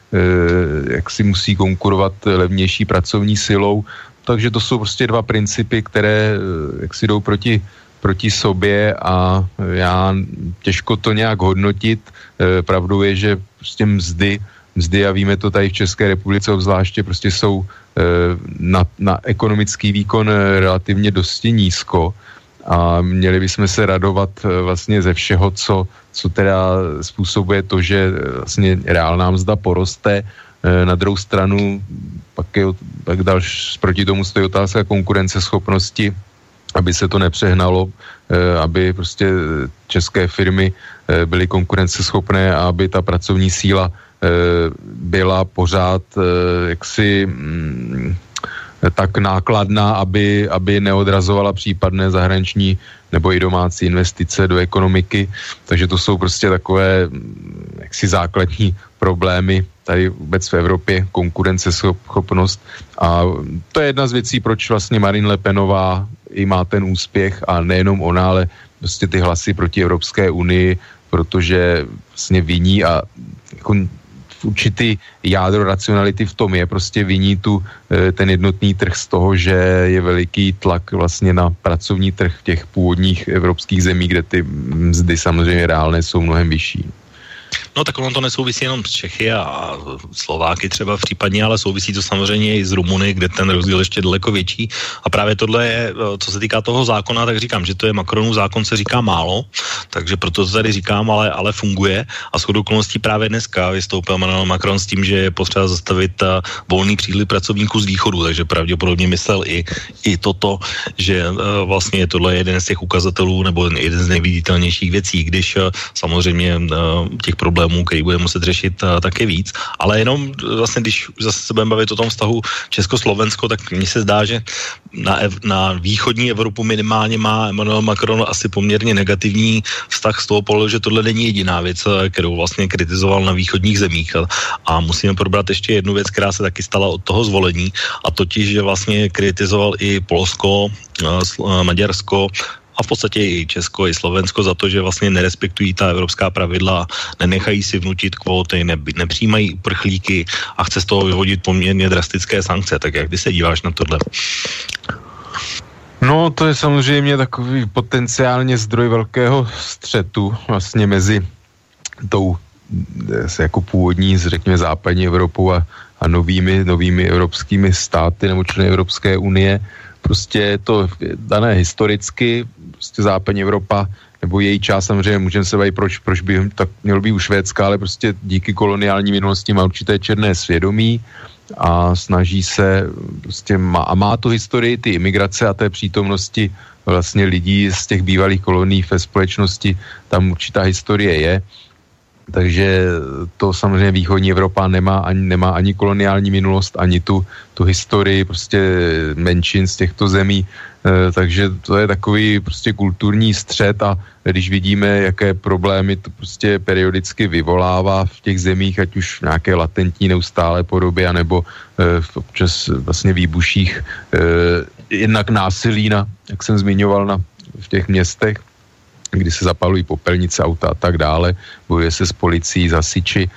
jak si musí konkurovat levnější pracovní silou. Takže to jsou prostě dva principy, které eh, jak si jdou proti, proti sobě a já těžko to nějak hodnotit. Eh, pravdou je, že prostě mzdy, mzdy a víme to tady v České republice obzvláště, prostě jsou na, na ekonomický výkon relativně dosti nízko a měli bychom se radovat vlastně ze všeho, co co teda způsobuje to, že eh, vlastně reálná mzda poroste. Eh, na druhou stranu pak, je, pak další, proti tomu stojí otázka konkurenceschopnosti, aby se to nepřehnalo, eh, aby prostě české firmy byly konkurenceschopné a aby ta pracovní síla byla pořád jaksi mm, tak nákladná, aby, aby neodrazovala případné zahraniční nebo i domácí investice do ekonomiky. Takže to jsou prostě takové mm, jaksi základní problémy tady vůbec v Evropě, konkurenceschopnost. A to je jedna z věcí, proč vlastně Marine Le Penová i má ten úspěch a nejenom ona, ale prostě ty hlasy proti Evropské unii, protože vlastně viní a jako určitý jádro racionality v tom je prostě viní tu eh, ten jednotný trh z toho, že je veliký tlak vlastně na pracovní trh v těch původních evropských zemí, kde ty mzdy samozřejmě reálné jsou mnohem vyšší. No tak ono to nesouvisí jenom s Čechy a Slováky třeba v případně, ale souvisí to samozřejmě i z Rumuny, kde ten rozdíl ještě daleko větší. A právě tohle je, eh, co se týká toho zákona, tak říkám, že to je Macronův zákon, se říká málo, takže proto to tady říkám, ale, ale funguje. A shodou okolností právě dneska vystoupil Emmanuel Macron s tím, že je potřeba zastavit eh, volný příliv pracovníků z východu, takže pravděpodobně myslel i, i toto, že eh, vlastně je tohle jeden z těch ukazatelů nebo jeden z nejviditelnějších věcí, když samozřejmě těch problémů problémů, který bude muset řešit uh, taky víc. Ale jenom vlastně, když zase se budeme bavit o tom vztahu Česko-Slovensko, tak mně se zdá, že na, ev- na východní Evropu minimálně má Emmanuel Macron asi poměrně negativní vztah z toho pohledu, že tohle není jediná věc, kterou vlastně kritizoval na východních zemích. A, a musíme probrat ještě jednu věc, která se taky stala od toho zvolení, a totiž, že vlastně kritizoval i Polsko, Maďarsko a v podstatě i Česko, i Slovensko za to, že vlastně nerespektují ta evropská pravidla, nenechají si vnutit kvóty, ne, nepřijímají uprchlíky a chce z toho vyhodit poměrně drastické sankce. Tak jak ty se díváš na tohle? No, to je samozřejmě takový potenciálně zdroj velkého střetu vlastně mezi tou eh, jako původní, řekněme, západní Evropou a, a novými, novými evropskými státy nebo členy Evropské unie. Prostě je to dané historicky, prostě západní Evropa nebo její část samozřejmě můžeme se bavit, proč, proč by tak mělo být u Švédska, ale prostě díky koloniální minulosti má určité černé svědomí a snaží se, prostě má, a má tu historii ty imigrace a té přítomnosti vlastně lidí z těch bývalých kolonií ve společnosti, tam určitá historie je takže to samozřejmě východní Evropa nemá ani, nemá ani koloniální minulost, ani tu, tu historii prostě menšin z těchto zemí, e, takže to je takový prostě kulturní střed a když vidíme, jaké problémy to prostě periodicky vyvolává v těch zemích, ať už v nějaké latentní neustále podobě, anebo e, v občas vlastně výbuších, e, jednak násilí, na, jak jsem zmiňoval, na, v těch městech, kdy se zapalují popelnice, auta a tak dále, bojuje se s policií, zasiči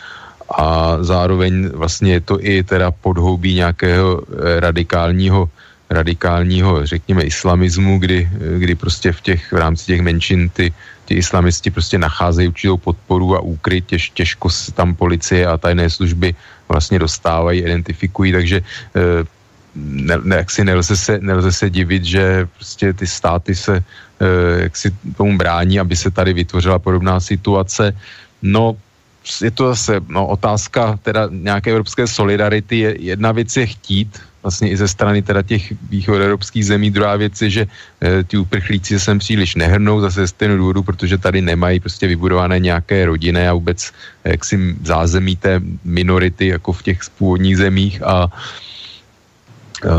a zároveň vlastně je to i teda podhoubí nějakého eh, radikálního radikálního, řekněme, islamismu, kdy, eh, kdy prostě v těch, v rámci těch menšin ty, ty islamisti prostě nacházejí určitou podporu a úkryt, těž, těžko se tam policie a tajné služby vlastně dostávají, identifikují, takže eh, ne, ne, jak si nelze se, nelze se divit, že prostě ty státy se Eh, jak si tomu brání, aby se tady vytvořila podobná situace. No, je to zase no, otázka teda nějaké evropské solidarity. Je, jedna věc je chtít, vlastně i ze strany teda těch východoevropských zemí. Druhá věc je, že e, ti uprchlíci se sem příliš nehrnou zase z stejného důvodu, protože tady nemají prostě vybudované nějaké rodiny a vůbec eh, jaksi zázemí té minority jako v těch původních zemích a e,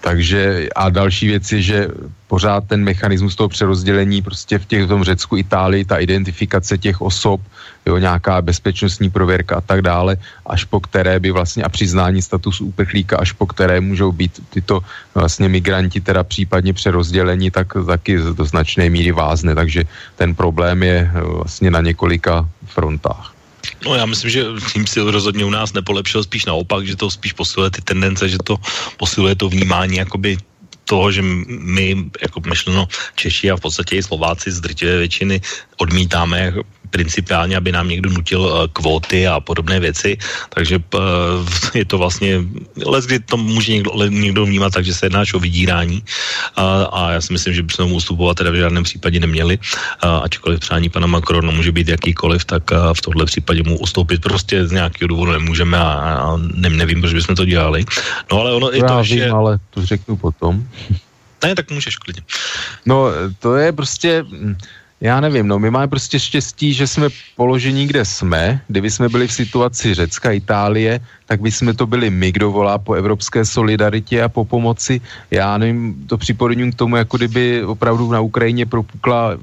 takže a další věc je, že pořád ten mechanismus toho přerozdělení prostě v těch v tom Řecku, Itálii, ta identifikace těch osob, jo, nějaká bezpečnostní prověrka a tak dále, až po které by vlastně a přiznání statusu uprchlíka, až po které můžou být tyto vlastně migranti teda případně přerozdělení, tak taky do značné míry vázne, takže ten problém je vlastně na několika frontách. No já myslím, že tím si rozhodně u nás nepolepšil, spíš naopak, že to spíš posiluje ty tendence, že to posiluje to vnímání jakoby toho, že my, jako myšleno Češi a v podstatě i Slováci z drtivé většiny odmítáme principiálně, aby nám někdo nutil uh, kvóty a podobné věci, takže uh, je to vlastně, les, kdy to může někdo, někdo vnímat tak, že se jedná o vydírání uh, a já si myslím, že bychom mu ustupovat teda v žádném případě neměli, uh, ačkoliv přání pana Macrona může být jakýkoliv, tak uh, v tomhle případě mu ustoupit prostě z nějakého důvodu nemůžeme a, a ne, nevím, proč bychom to dělali. No ale ono to i to, že... Vím, ale to řeknu potom. Ne, tak můžeš klidně. No, to je prostě, já nevím, no my máme prostě štěstí, že jsme položení, kde jsme. Kdyby jsme byli v situaci Řecka, Itálie, tak by jsme to byli my, kdo volá po evropské solidaritě a po pomoci. Já nevím, to připodobňuji k tomu, jako kdyby opravdu na Ukrajině propukla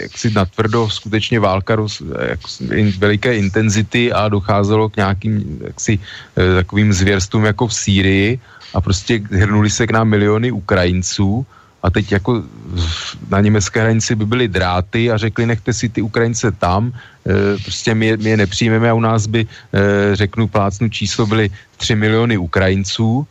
jaksi natvrdo skutečně válka roz, jak, in, veliké intenzity a docházelo k nějakým jaksi, eh, takovým zvěrstvům jako v Sýrii a prostě hrnuli se k nám miliony Ukrajinců a teď jako na německé hranici by byly dráty a řekli, nechte si ty Ukrajince tam, e, prostě my, my je nepřijmeme a u nás by, e, řeknu plácnu číslo, byly 3 miliony Ukrajinců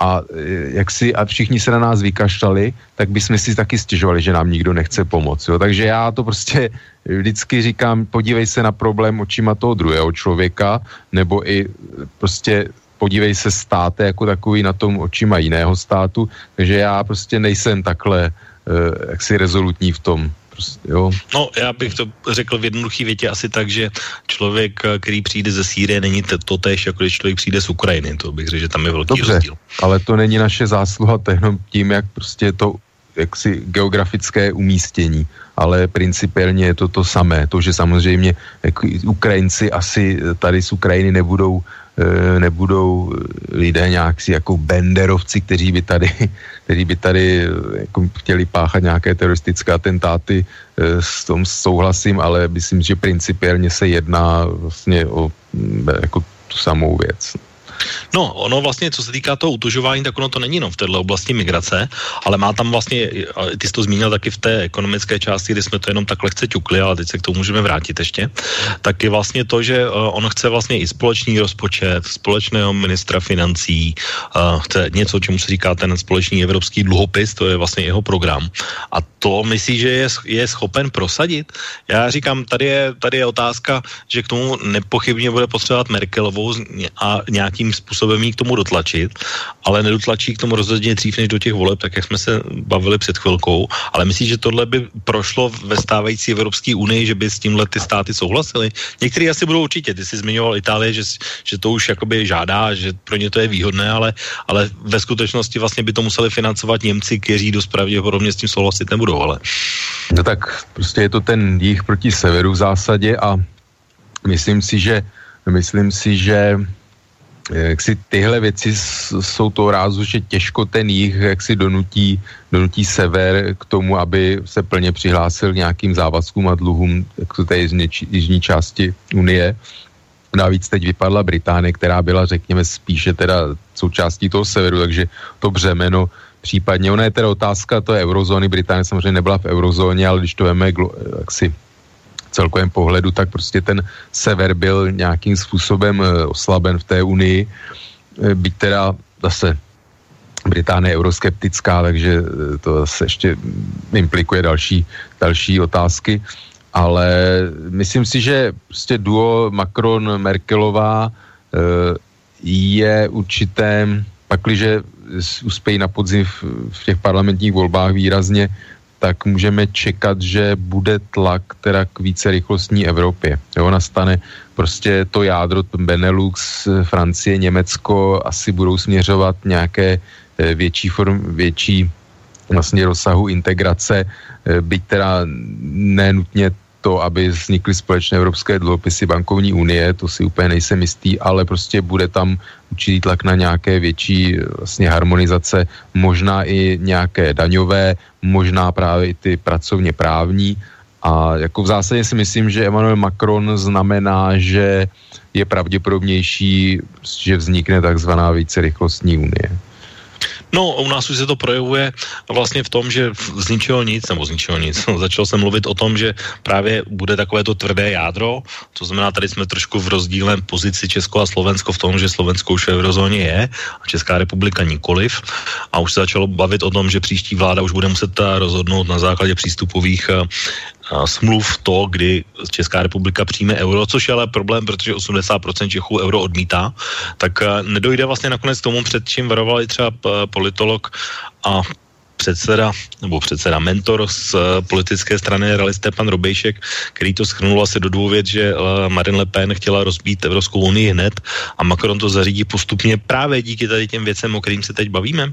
a e, jak si a všichni se na nás vykašlali, tak bychom si taky stěžovali, že nám nikdo nechce pomoct. Jo? Takže já to prostě vždycky říkám, podívej se na problém očima toho druhého člověka, nebo i prostě podívej se státe jako takový na tom očima jiného státu, takže já prostě nejsem takhle uh, jaksi rezolutní v tom. Prostě, jo. No, já bych to řekl v jednoduché větě asi tak, že člověk, který přijde ze Sýrie, není to, to tež, jako když člověk přijde z Ukrajiny. To bych řekl, že tam je velký Dobře, rozdíl. ale to není naše zásluha, to jenom tím, jak prostě to jaksi geografické umístění, ale principiálně je to to samé. To, že samozřejmě jako Ukrajinci asi tady z Ukrajiny nebudou nebudou lidé nějak jako benderovci, kteří by tady, kteří by tady e, jako chtěli páchat nějaké teroristické atentáty, s tom souhlasím, ale myslím, že principiálně se jedná vlastně o jako tu samou věc. No, ono vlastně, co se týká toho utužování, tak ono to není jenom v této oblasti migrace, ale má tam vlastně, ty jsi to zmínil taky v té ekonomické části, kdy jsme to jenom tak lehce ťukli, ale teď se k tomu můžeme vrátit ještě, tak je vlastně to, že eh, on chce vlastně i společný rozpočet, společného ministra financí, chce něco, čemu se říká ten společný evropský dluhopis, to je vlastně jeho program. A to myslí, že je, je schopen prosadit? Já říkám, tady je, tady je otázka, že k tomu nepochybně bude potřebovat Merkelovou a nějakým způsobem jí k tomu dotlačit, ale nedotlačí k tomu rozhodně dřív než do těch voleb, tak jak jsme se bavili před chvilkou. Ale myslím, že tohle by prošlo ve stávající Evropské unii, že by s tímhle ty státy souhlasily. Někteří asi budou určitě. Ty jsi zmiňoval Itálie, že, že to už jakoby žádá, že pro ně to je výhodné, ale, ale ve skutečnosti vlastně by to museli financovat Němci, kteří dost pravděpodobně s tím souhlasit nebudou. Ale... No tak prostě je to ten jich proti severu v zásadě a myslím si, že myslím si, že jak si tyhle věci jsou to rázu, že těžko ten jich jak si donutí, donutí sever k tomu, aby se plně přihlásil nějakým závazkům a dluhům k té jižní, jižní části Unie. Navíc teď vypadla Británie, která byla, řekněme, spíše teda součástí toho severu, takže to břemeno případně, ona je teda otázka, to je eurozóny, Británie samozřejmě nebyla v eurozóně, ale když to veme jak si celkovém pohledu, tak prostě ten sever byl nějakým způsobem eh, oslaben v té unii, eh, byť teda zase Británie je euroskeptická, takže eh, to zase ještě implikuje další, další otázky, ale myslím si, že prostě duo Macron-Merkelová je určité, pakliže uspějí na podzim v, v těch parlamentních volbách výrazně, tak můžeme čekat, že bude tlak teda k více rychlostní Evropě. Jo, nastane prostě to jádro, Benelux, Francie, Německo asi budou směřovat nějaké eh, větší form, větší vlastně rozsahu integrace, eh, byť teda nenutně to, aby vznikly společné evropské dluhopisy bankovní unie, to si úplně nejsem jistý, ale prostě bude tam určitý tlak na nějaké větší vlastně harmonizace, možná i nějaké daňové, možná právě i ty pracovně právní. A jako v zásadě si myslím, že Emmanuel Macron znamená, že je pravděpodobnější, že vznikne takzvaná více rychlostní unie. No, u nás už se to projevuje vlastně v tom, že z ničeho nic, nebo z ničeho nic. Začal jsem mluvit o tom, že právě bude takové to tvrdé jádro, to znamená, tady jsme trošku v rozdílném pozici Česko a Slovensko v tom, že Slovensko už v eurozóně je a Česká republika nikoliv. A už se začalo bavit o tom, že příští vláda už bude muset rozhodnout na základě přístupových smluv to, kdy Česká republika přijme euro, což je ale problém, protože 80% Čechů euro odmítá, tak nedojde vlastně nakonec tomu, před čím varovali třeba politolog a předseda, nebo předseda, mentor z politické strany realista pan Robejšek, který to schrnul asi do dvou že Marine Le Pen chtěla rozbít Evropskou unii hned a Macron to zařídí postupně právě díky tady těm věcem, o kterým se teď bavíme.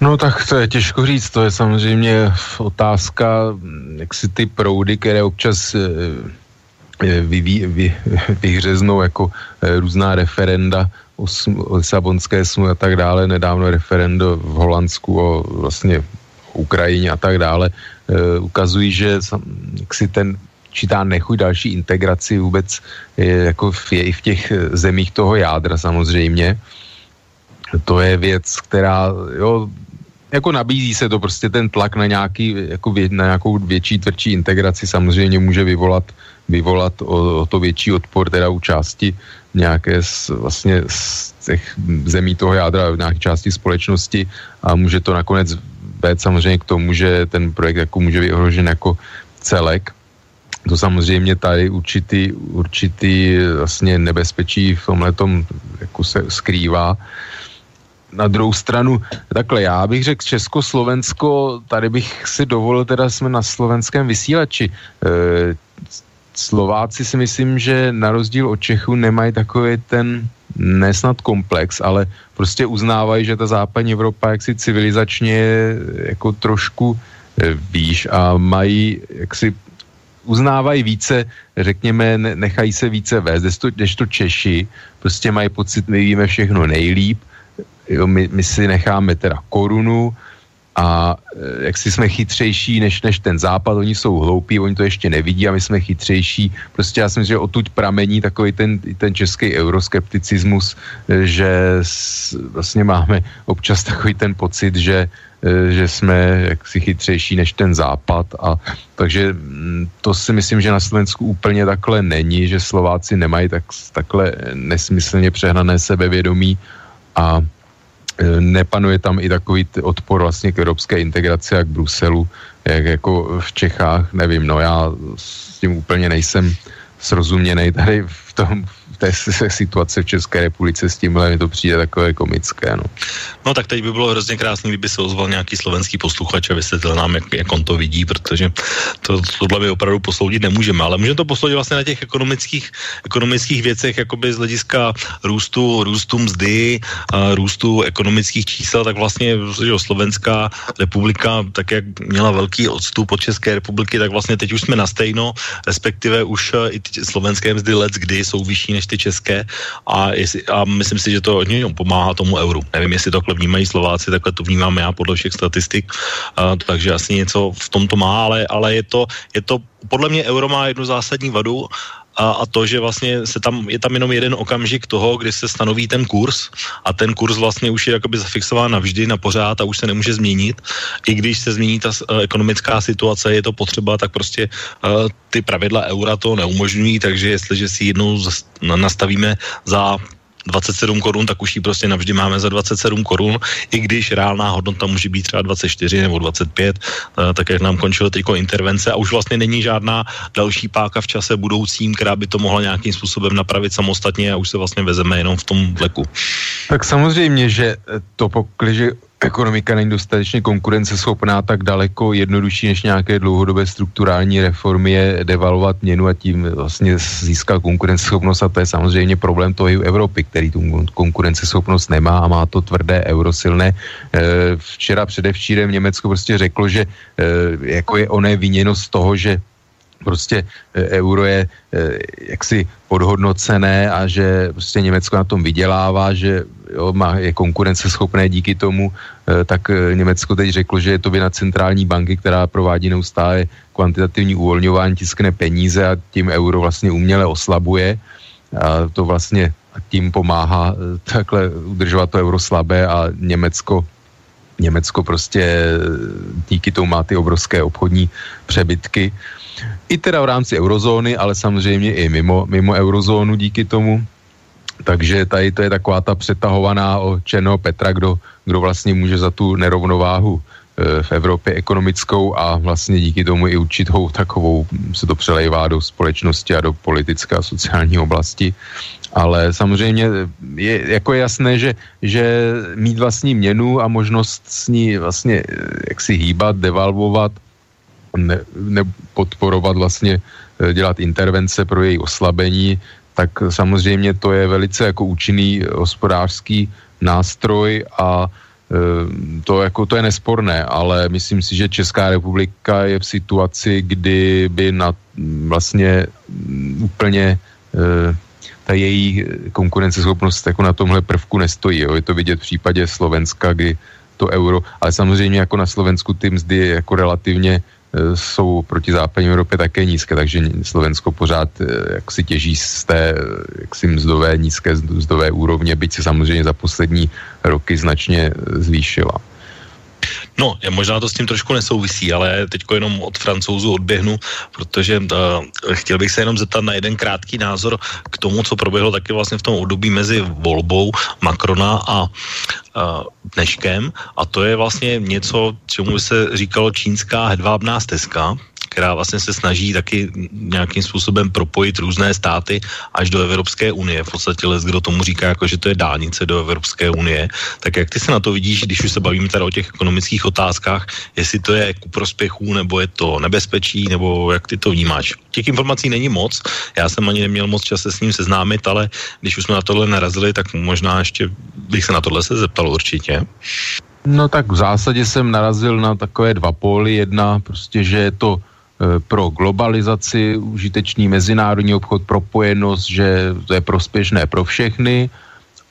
No tak to je těžko říct, to je samozřejmě otázka, jak si ty proudy, které občas eh, eh, vyví, vy, vyhřeznou jako eh, různá referenda o, o Lisabonské smlouvě a tak dále, nedávno referendo v Holandsku o vlastně Ukrajině a tak dále, ukazují, že jak si ten čítá nechuť další integraci vůbec je, jako v, je i v těch zemích toho jádra samozřejmě. To je věc, která, jo, jako nabízí se to prostě ten tlak na, nějaký, jako vě, na nějakou větší, tvrdší integraci. Samozřejmě může vyvolat, vyvolat o, o to větší odpor teda u části nějaké z, vlastně z těch zemí toho jádra, nějaké části společnosti. A může to nakonec být samozřejmě k tomu, že ten projekt jako může být ohrožen jako celek. To samozřejmě tady určitý, určitý vlastně nebezpečí v tomhle jako se skrývá na druhou stranu, takhle já bych řekl Česko-Slovensko, tady bych si dovolil, teda jsme na slovenském vysílači. E, Slováci si myslím, že na rozdíl od Čechů nemají takový ten nesnad komplex, ale prostě uznávají, že ta západní Evropa jaksi civilizačně jako trošku eh, výš a mají jaksi uznávají více, řekněme, nechají se více vést, když to Češi prostě mají pocit, my víme všechno nejlíp, jo, my, my si necháme teda korunu, a eh, jak si jsme chytřejší než, než ten západ, oni jsou hloupí, oni to ještě nevidí a my jsme chytřejší. Prostě já si myslím, že odtud pramení takový ten, ten český euroskepticismus, eh, že vlastně máme občas takový ten pocit, že, eh, že jsme jaksi chytřejší než ten západ a takže mm, to si myslím, že na Slovensku úplně takhle není, že Slováci nemají tak, takhle nesmyslně přehnané sebevědomí a nepanuje tam i takový odpor vlastně k evropské integraci a k Bruselu, jak jako v Čechách, nevím, no já s tím úplně nejsem srozuměný tady v tom, té situace v České republice s tímhle mi to přijde takové komické. No. no tak teď by bylo hrozně krásné, kdyby se ozval nějaký slovenský posluchač a vysvětlil nám, jak, jak on to vidí, protože to, tohle by opravdu posoudit nemůžeme, ale můžeme to posoudit vlastně na těch ekonomických, ekonomických věcech, jakoby z hlediska růstu, růstu mzdy, a růstu ekonomických čísel, tak vlastně že Slovenská republika, tak jak měla velký odstup od České republiky, tak vlastně teď už jsme na stejno, respektive už i slovenské mzdy let, kdy jsou vyšší než ty české a, jestli, a myslím si, že to hodně pomáhá tomu euru. Nevím, jestli to vnímají Slováci, takhle to vnímám já podle všech statistik, a, takže asi něco v tom to má, ale, ale je, to, je to, podle mě euro má jednu zásadní vadu a, a to, že vlastně se tam, je tam jenom jeden okamžik toho, kdy se stanoví ten kurz a ten kurz vlastně už je jakoby zafixován navždy, na pořád a už se nemůže změnit. I když se změní ta uh, ekonomická situace, je to potřeba, tak prostě uh, ty pravidla eura to neumožňují, takže jestliže si jednou nastavíme za 27 korun, tak už ji prostě navždy máme za 27 korun, i když reálná hodnota může být třeba 24 nebo 25, eh, tak jak nám končilo teď intervence a už vlastně není žádná další páka v čase budoucím, která by to mohla nějakým způsobem napravit samostatně a už se vlastně vezeme jenom v tom vleku. Tak samozřejmě, že to pokliže ekonomika není dostatečně konkurenceschopná, tak daleko jednodušší než nějaké dlouhodobé strukturální reformy je devalovat měnu a tím vlastně získat konkurenceschopnost a to je samozřejmě problém toho i Evropy, který tu konkurenceschopnost nemá a má to tvrdé euro silné. Eh, včera předevčírem Německo prostě řeklo, že eh, jako je oné viněno z toho, že prostě e, euro je e, jaksi podhodnocené a že prostě Německo na tom vydělává, že jo, má, je konkurenceschopné díky tomu, e, tak Německo teď řeklo, že je to vina centrální banky, která provádí neustále kvantitativní uvolňování, tiskne peníze a tím euro vlastně uměle oslabuje. A to vlastně tím pomáhá takhle udržovat to euro slabé a Německo Německo prostě díky tomu má ty obrovské obchodní přebytky. I teda v rámci eurozóny, ale samozřejmě i mimo, mimo eurozónu díky tomu. Takže tady to je taková ta přetahovaná o Černého Petra, kdo, kdo vlastně může za tu nerovnováhu e, v Evropě ekonomickou a vlastně díky tomu i určitou takovou se to přelejvá do společnosti a do politické a sociální oblasti. Ale samozřejmě je jako jasné, že, že mít vlastní měnu a možnost s ní vlastně e, jak si hýbat, devalvovat, ne, nepodporovat vlastně, eh, dělat intervence pro její oslabení, tak samozřejmě to je velice jako účinný hospodářský nástroj a eh, to, jako, to je nesporné, ale myslím si, že Česká republika je v situaci, kdy by na vlastně mm, úplně eh, ta její konkurenceschopnost jako na tomhle prvku nestojí. Jo. Je to vidět v případě Slovenska, kdy to euro, ale samozřejmě jako na Slovensku ty mzdy jako relativně Eh, jsou proti západní Evropě také nízké, takže Slovensko pořád eh, jak si těží z té eh, jaksi mzdové, nízké mzdové úrovně, byť se samozřejmě za poslední roky značně zvýšila. No, možná to s tím trošku nesouvisí, ale teď jenom od francouzů odběhnu, protože uh, chtěl bych se jenom zeptat na jeden krátký názor k tomu, co proběhlo taky vlastně v tom období mezi volbou Macrona a uh, dneškem. A to je vlastně něco, čemu by se říkalo čínská hedvábná stezka, která vlastně se snaží taky nějakým způsobem propojit různé státy až do Evropské unie. V podstatě les, kdo tomu říká, jako, že to je dálnice do Evropské unie. Tak jak ty se na to vidíš, když už se bavíme teda o těch ekonomických otázkách, jestli to je ku prospěchu, nebo je to nebezpečí, nebo jak ty to vnímáš? Těch informací není moc, já jsem ani neměl moc čas se s ním seznámit, ale když už jsme na tohle narazili, tak možná ještě bych se na tohle se zeptal určitě. No tak v zásadě jsem narazil na takové dva póly. Jedna prostě, že je to pro globalizaci užitečný mezinárodní obchod, propojenost, že to je prospěšné pro všechny.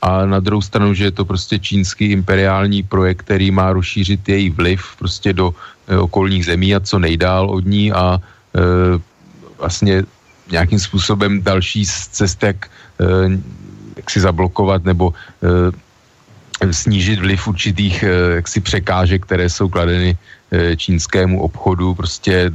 A na druhou stranu, že je to prostě čínský imperiální projekt, který má rozšířit její vliv prostě do e, okolních zemí a co nejdál od ní. A e, vlastně nějakým způsobem další cest, jak, e, jak si zablokovat nebo e, snížit vliv určitých eh, jaksi překážek, které jsou kladeny eh, čínskému obchodu. Prostě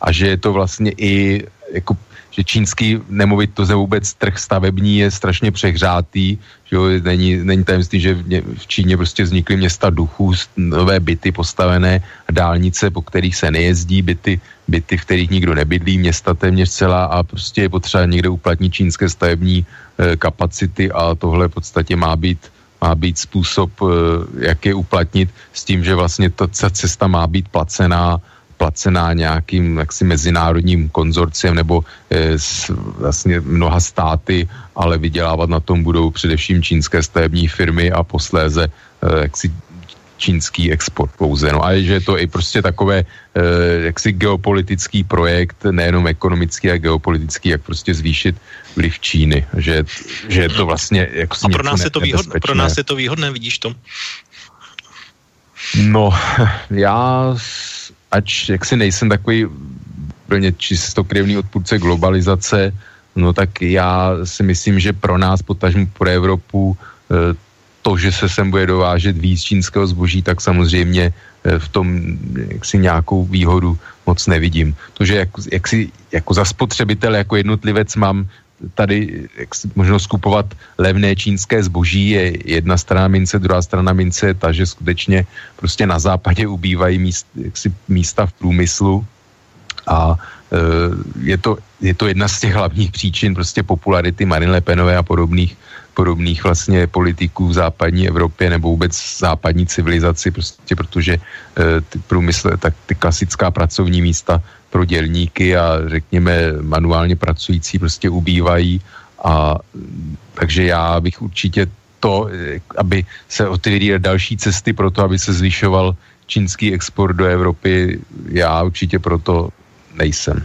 a že je to vlastně i jako že čínský nemovitost je vůbec trh stavební je strašně přehřátý, že jo, není, není tajemství, že v Číně prostě vznikly města duchů, nové byty postavené, dálnice, po kterých se nejezdí, byty, byty, v kterých nikdo nebydlí, města téměř celá a prostě je potřeba někde uplatnit čínské stavební e, kapacity a tohle v podstatě má být má být způsob, eh, jak je uplatnit s tím, že vlastně ta cesta má být placená placená nějakým jaksi mezinárodním konzorciem nebo e, s vlastně mnoha státy, ale vydělávat na tom budou především čínské stavební firmy a posléze e, jaksi čínský export pouze. No a že je to i prostě takové e, jaksi geopolitický projekt, nejenom ekonomický a geopolitický, jak prostě zvýšit vliv Číny. Že, že je to vlastně jako A pro nás, je to výhodné, pro nás je to výhodné, vidíš to? No, já ač jaksi nejsem takový úplně čistokrevný odpůrce globalizace, no tak já si myslím, že pro nás, potažmu pro Evropu, e, to, že se sem bude dovážet víc čínského zboží, tak samozřejmě eh, v tom jaksi nějakou výhodu moc nevidím. To, že jak, jak si, jako za spotřebitel, jako jednotlivec mám tady jak si, možnost kupovat levné čínské zboží je jedna strana mince, druhá strana mince je ta, že skutečně prostě na západě ubývají míst, jaksi, místa v průmyslu. A e, je, to, je to jedna z těch hlavních příčin prostě popularity Marine Le Penové a podobných podobných vlastně politiků v západní Evropě nebo vůbec západní civilizaci, prostě protože e, ty průmysl, tak ty klasická pracovní místa pro dělníky a řekněme manuálně pracující prostě ubývají a takže já bych určitě to, aby se otevřely další cesty pro to, aby se zvyšoval čínský export do Evropy, já určitě proto nejsem.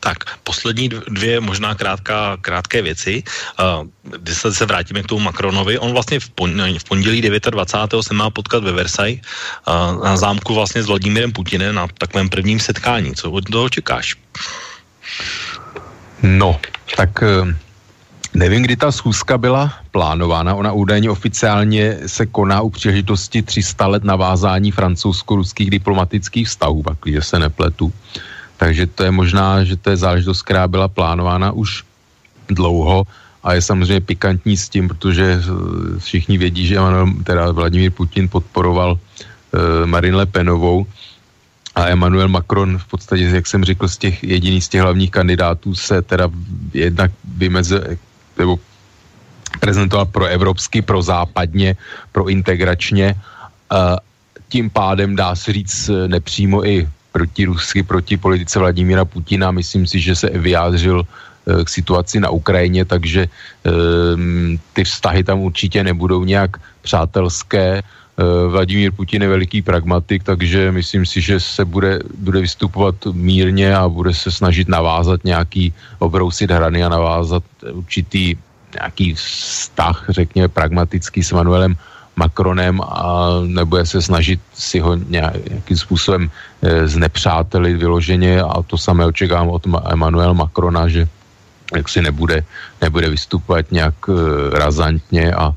Tak, poslední dvě možná krátká, krátké věci. Uh, když se, se vrátíme k tomu Macronovi, on vlastně v, pon, v pondělí 29. se má potkat ve Versailles uh, na zámku vlastně s Vladimírem Putinem na takovém prvním setkání. Co od toho čekáš? No, tak eh, Nevím, kdy ta schůzka byla plánována. Ona údajně oficiálně se koná u příležitosti 300 let navázání francouzsko-ruských diplomatických vztahů, když se nepletu. Uh, takže to je možná, že to je záležitost, která byla plánována už dlouho a je samozřejmě pikantní s tím, protože eh, všichni vědí, že Emmanuel, teda Vladimír Putin podporoval uh, Marine Le Penovou a Emmanuel Macron v podstatě, jak jsem řekl, z těch jediný z těch hlavních kandidátů se teda jednak vymezil, nebo prezentoval pro evropsky, pro západně, pro integračně. Uh, tím pádem dá se říct nepřímo i proti rusky, proti politice Vladimíra Putina. Myslím si, že se vyjádřil eh, k situaci na Ukrajině, takže um, ty vztahy tam určitě nebudou nějak přátelské. Uh, Vladimír Putin je veliký pragmatik, takže myslím si, že se bude, bude vystupovat mírně a bude se snažit navázat nějaký, obrousit hrany a navázat určitý nějaký vztah, řekněme, pragmatický s Manuelem Macronem a nebude se snažit si ho nějakým způsobem e, znepřátelit vyloženě a to samé očekávám od Emmanuel Macrona, že jak si nebude, nebude vystupovat nějak e, razantně a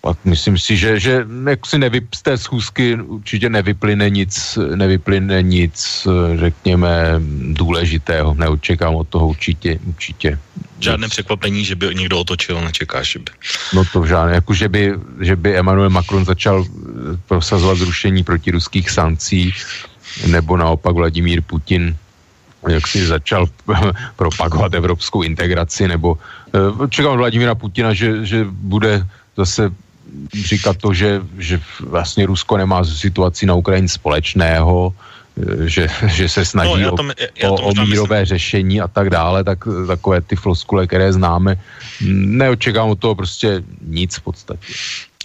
pak myslím si, že, že jak si nevy, z té schůzky určitě nevyplyne nic, nevyplyne nic, řekněme, důležitého. Neočekám od toho určitě, určitě. Žádné překvapení, že by někdo otočil, nečekáš, že by. No to žádné, jako že by, že by Emmanuel Macron začal prosazovat zrušení protiruských sankcí, nebo naopak Vladimír Putin jak si začal propagovat evropskou integraci, nebo eh, čekám Vladimíra Putina, že, že bude zase říkat to, že, že vlastně Rusko nemá situaci na Ukrajině společného, eh, že, že se snaží no, tom, o, o, o mírové myslím. řešení a tak dále, tak takové ty floskule, které známe, neočekám od toho prostě nic v podstatě.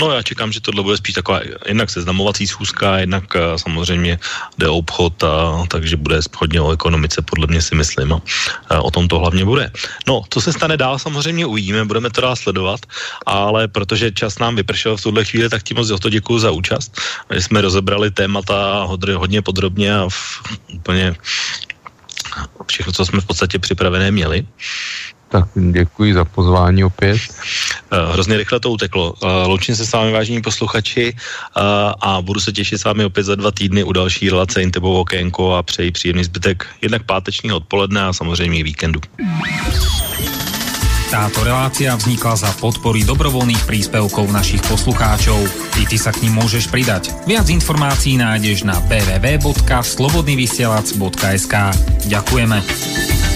No já čekám, že tohle bude spíš taková jednak seznamovací schůzka, jednak uh, samozřejmě jde o obchod, a, takže bude hodně o ekonomice, podle mě si myslím. A, uh, o tom to hlavně bude. No, co se stane dál, samozřejmě uvidíme, budeme to dál sledovat, ale protože čas nám vypršel v tuhle chvíli, tak ti moc to děkuji za účast. Že jsme rozebrali témata hodně, hodně podrobně a v, úplně všechno, co jsme v podstatě připravené měli. Tak děkuji za pozvání opět. Uh, hrozně rychle to uteklo. Uh, loučím se s vámi, vážení posluchači, uh, a budu se těšit s vámi opět za dva týdny u další relace Intebou okénko a přeji příjemný zbytek jednak pátečního odpoledne a samozřejmě víkendu. Táto relácia vznikla za podpory dobrovoľných príspevkov našich poslucháčov. I ty sa k ním môžeš pridať. Viac informácií nájdeš na www.slobodnyvysielac.sk Ďakujeme.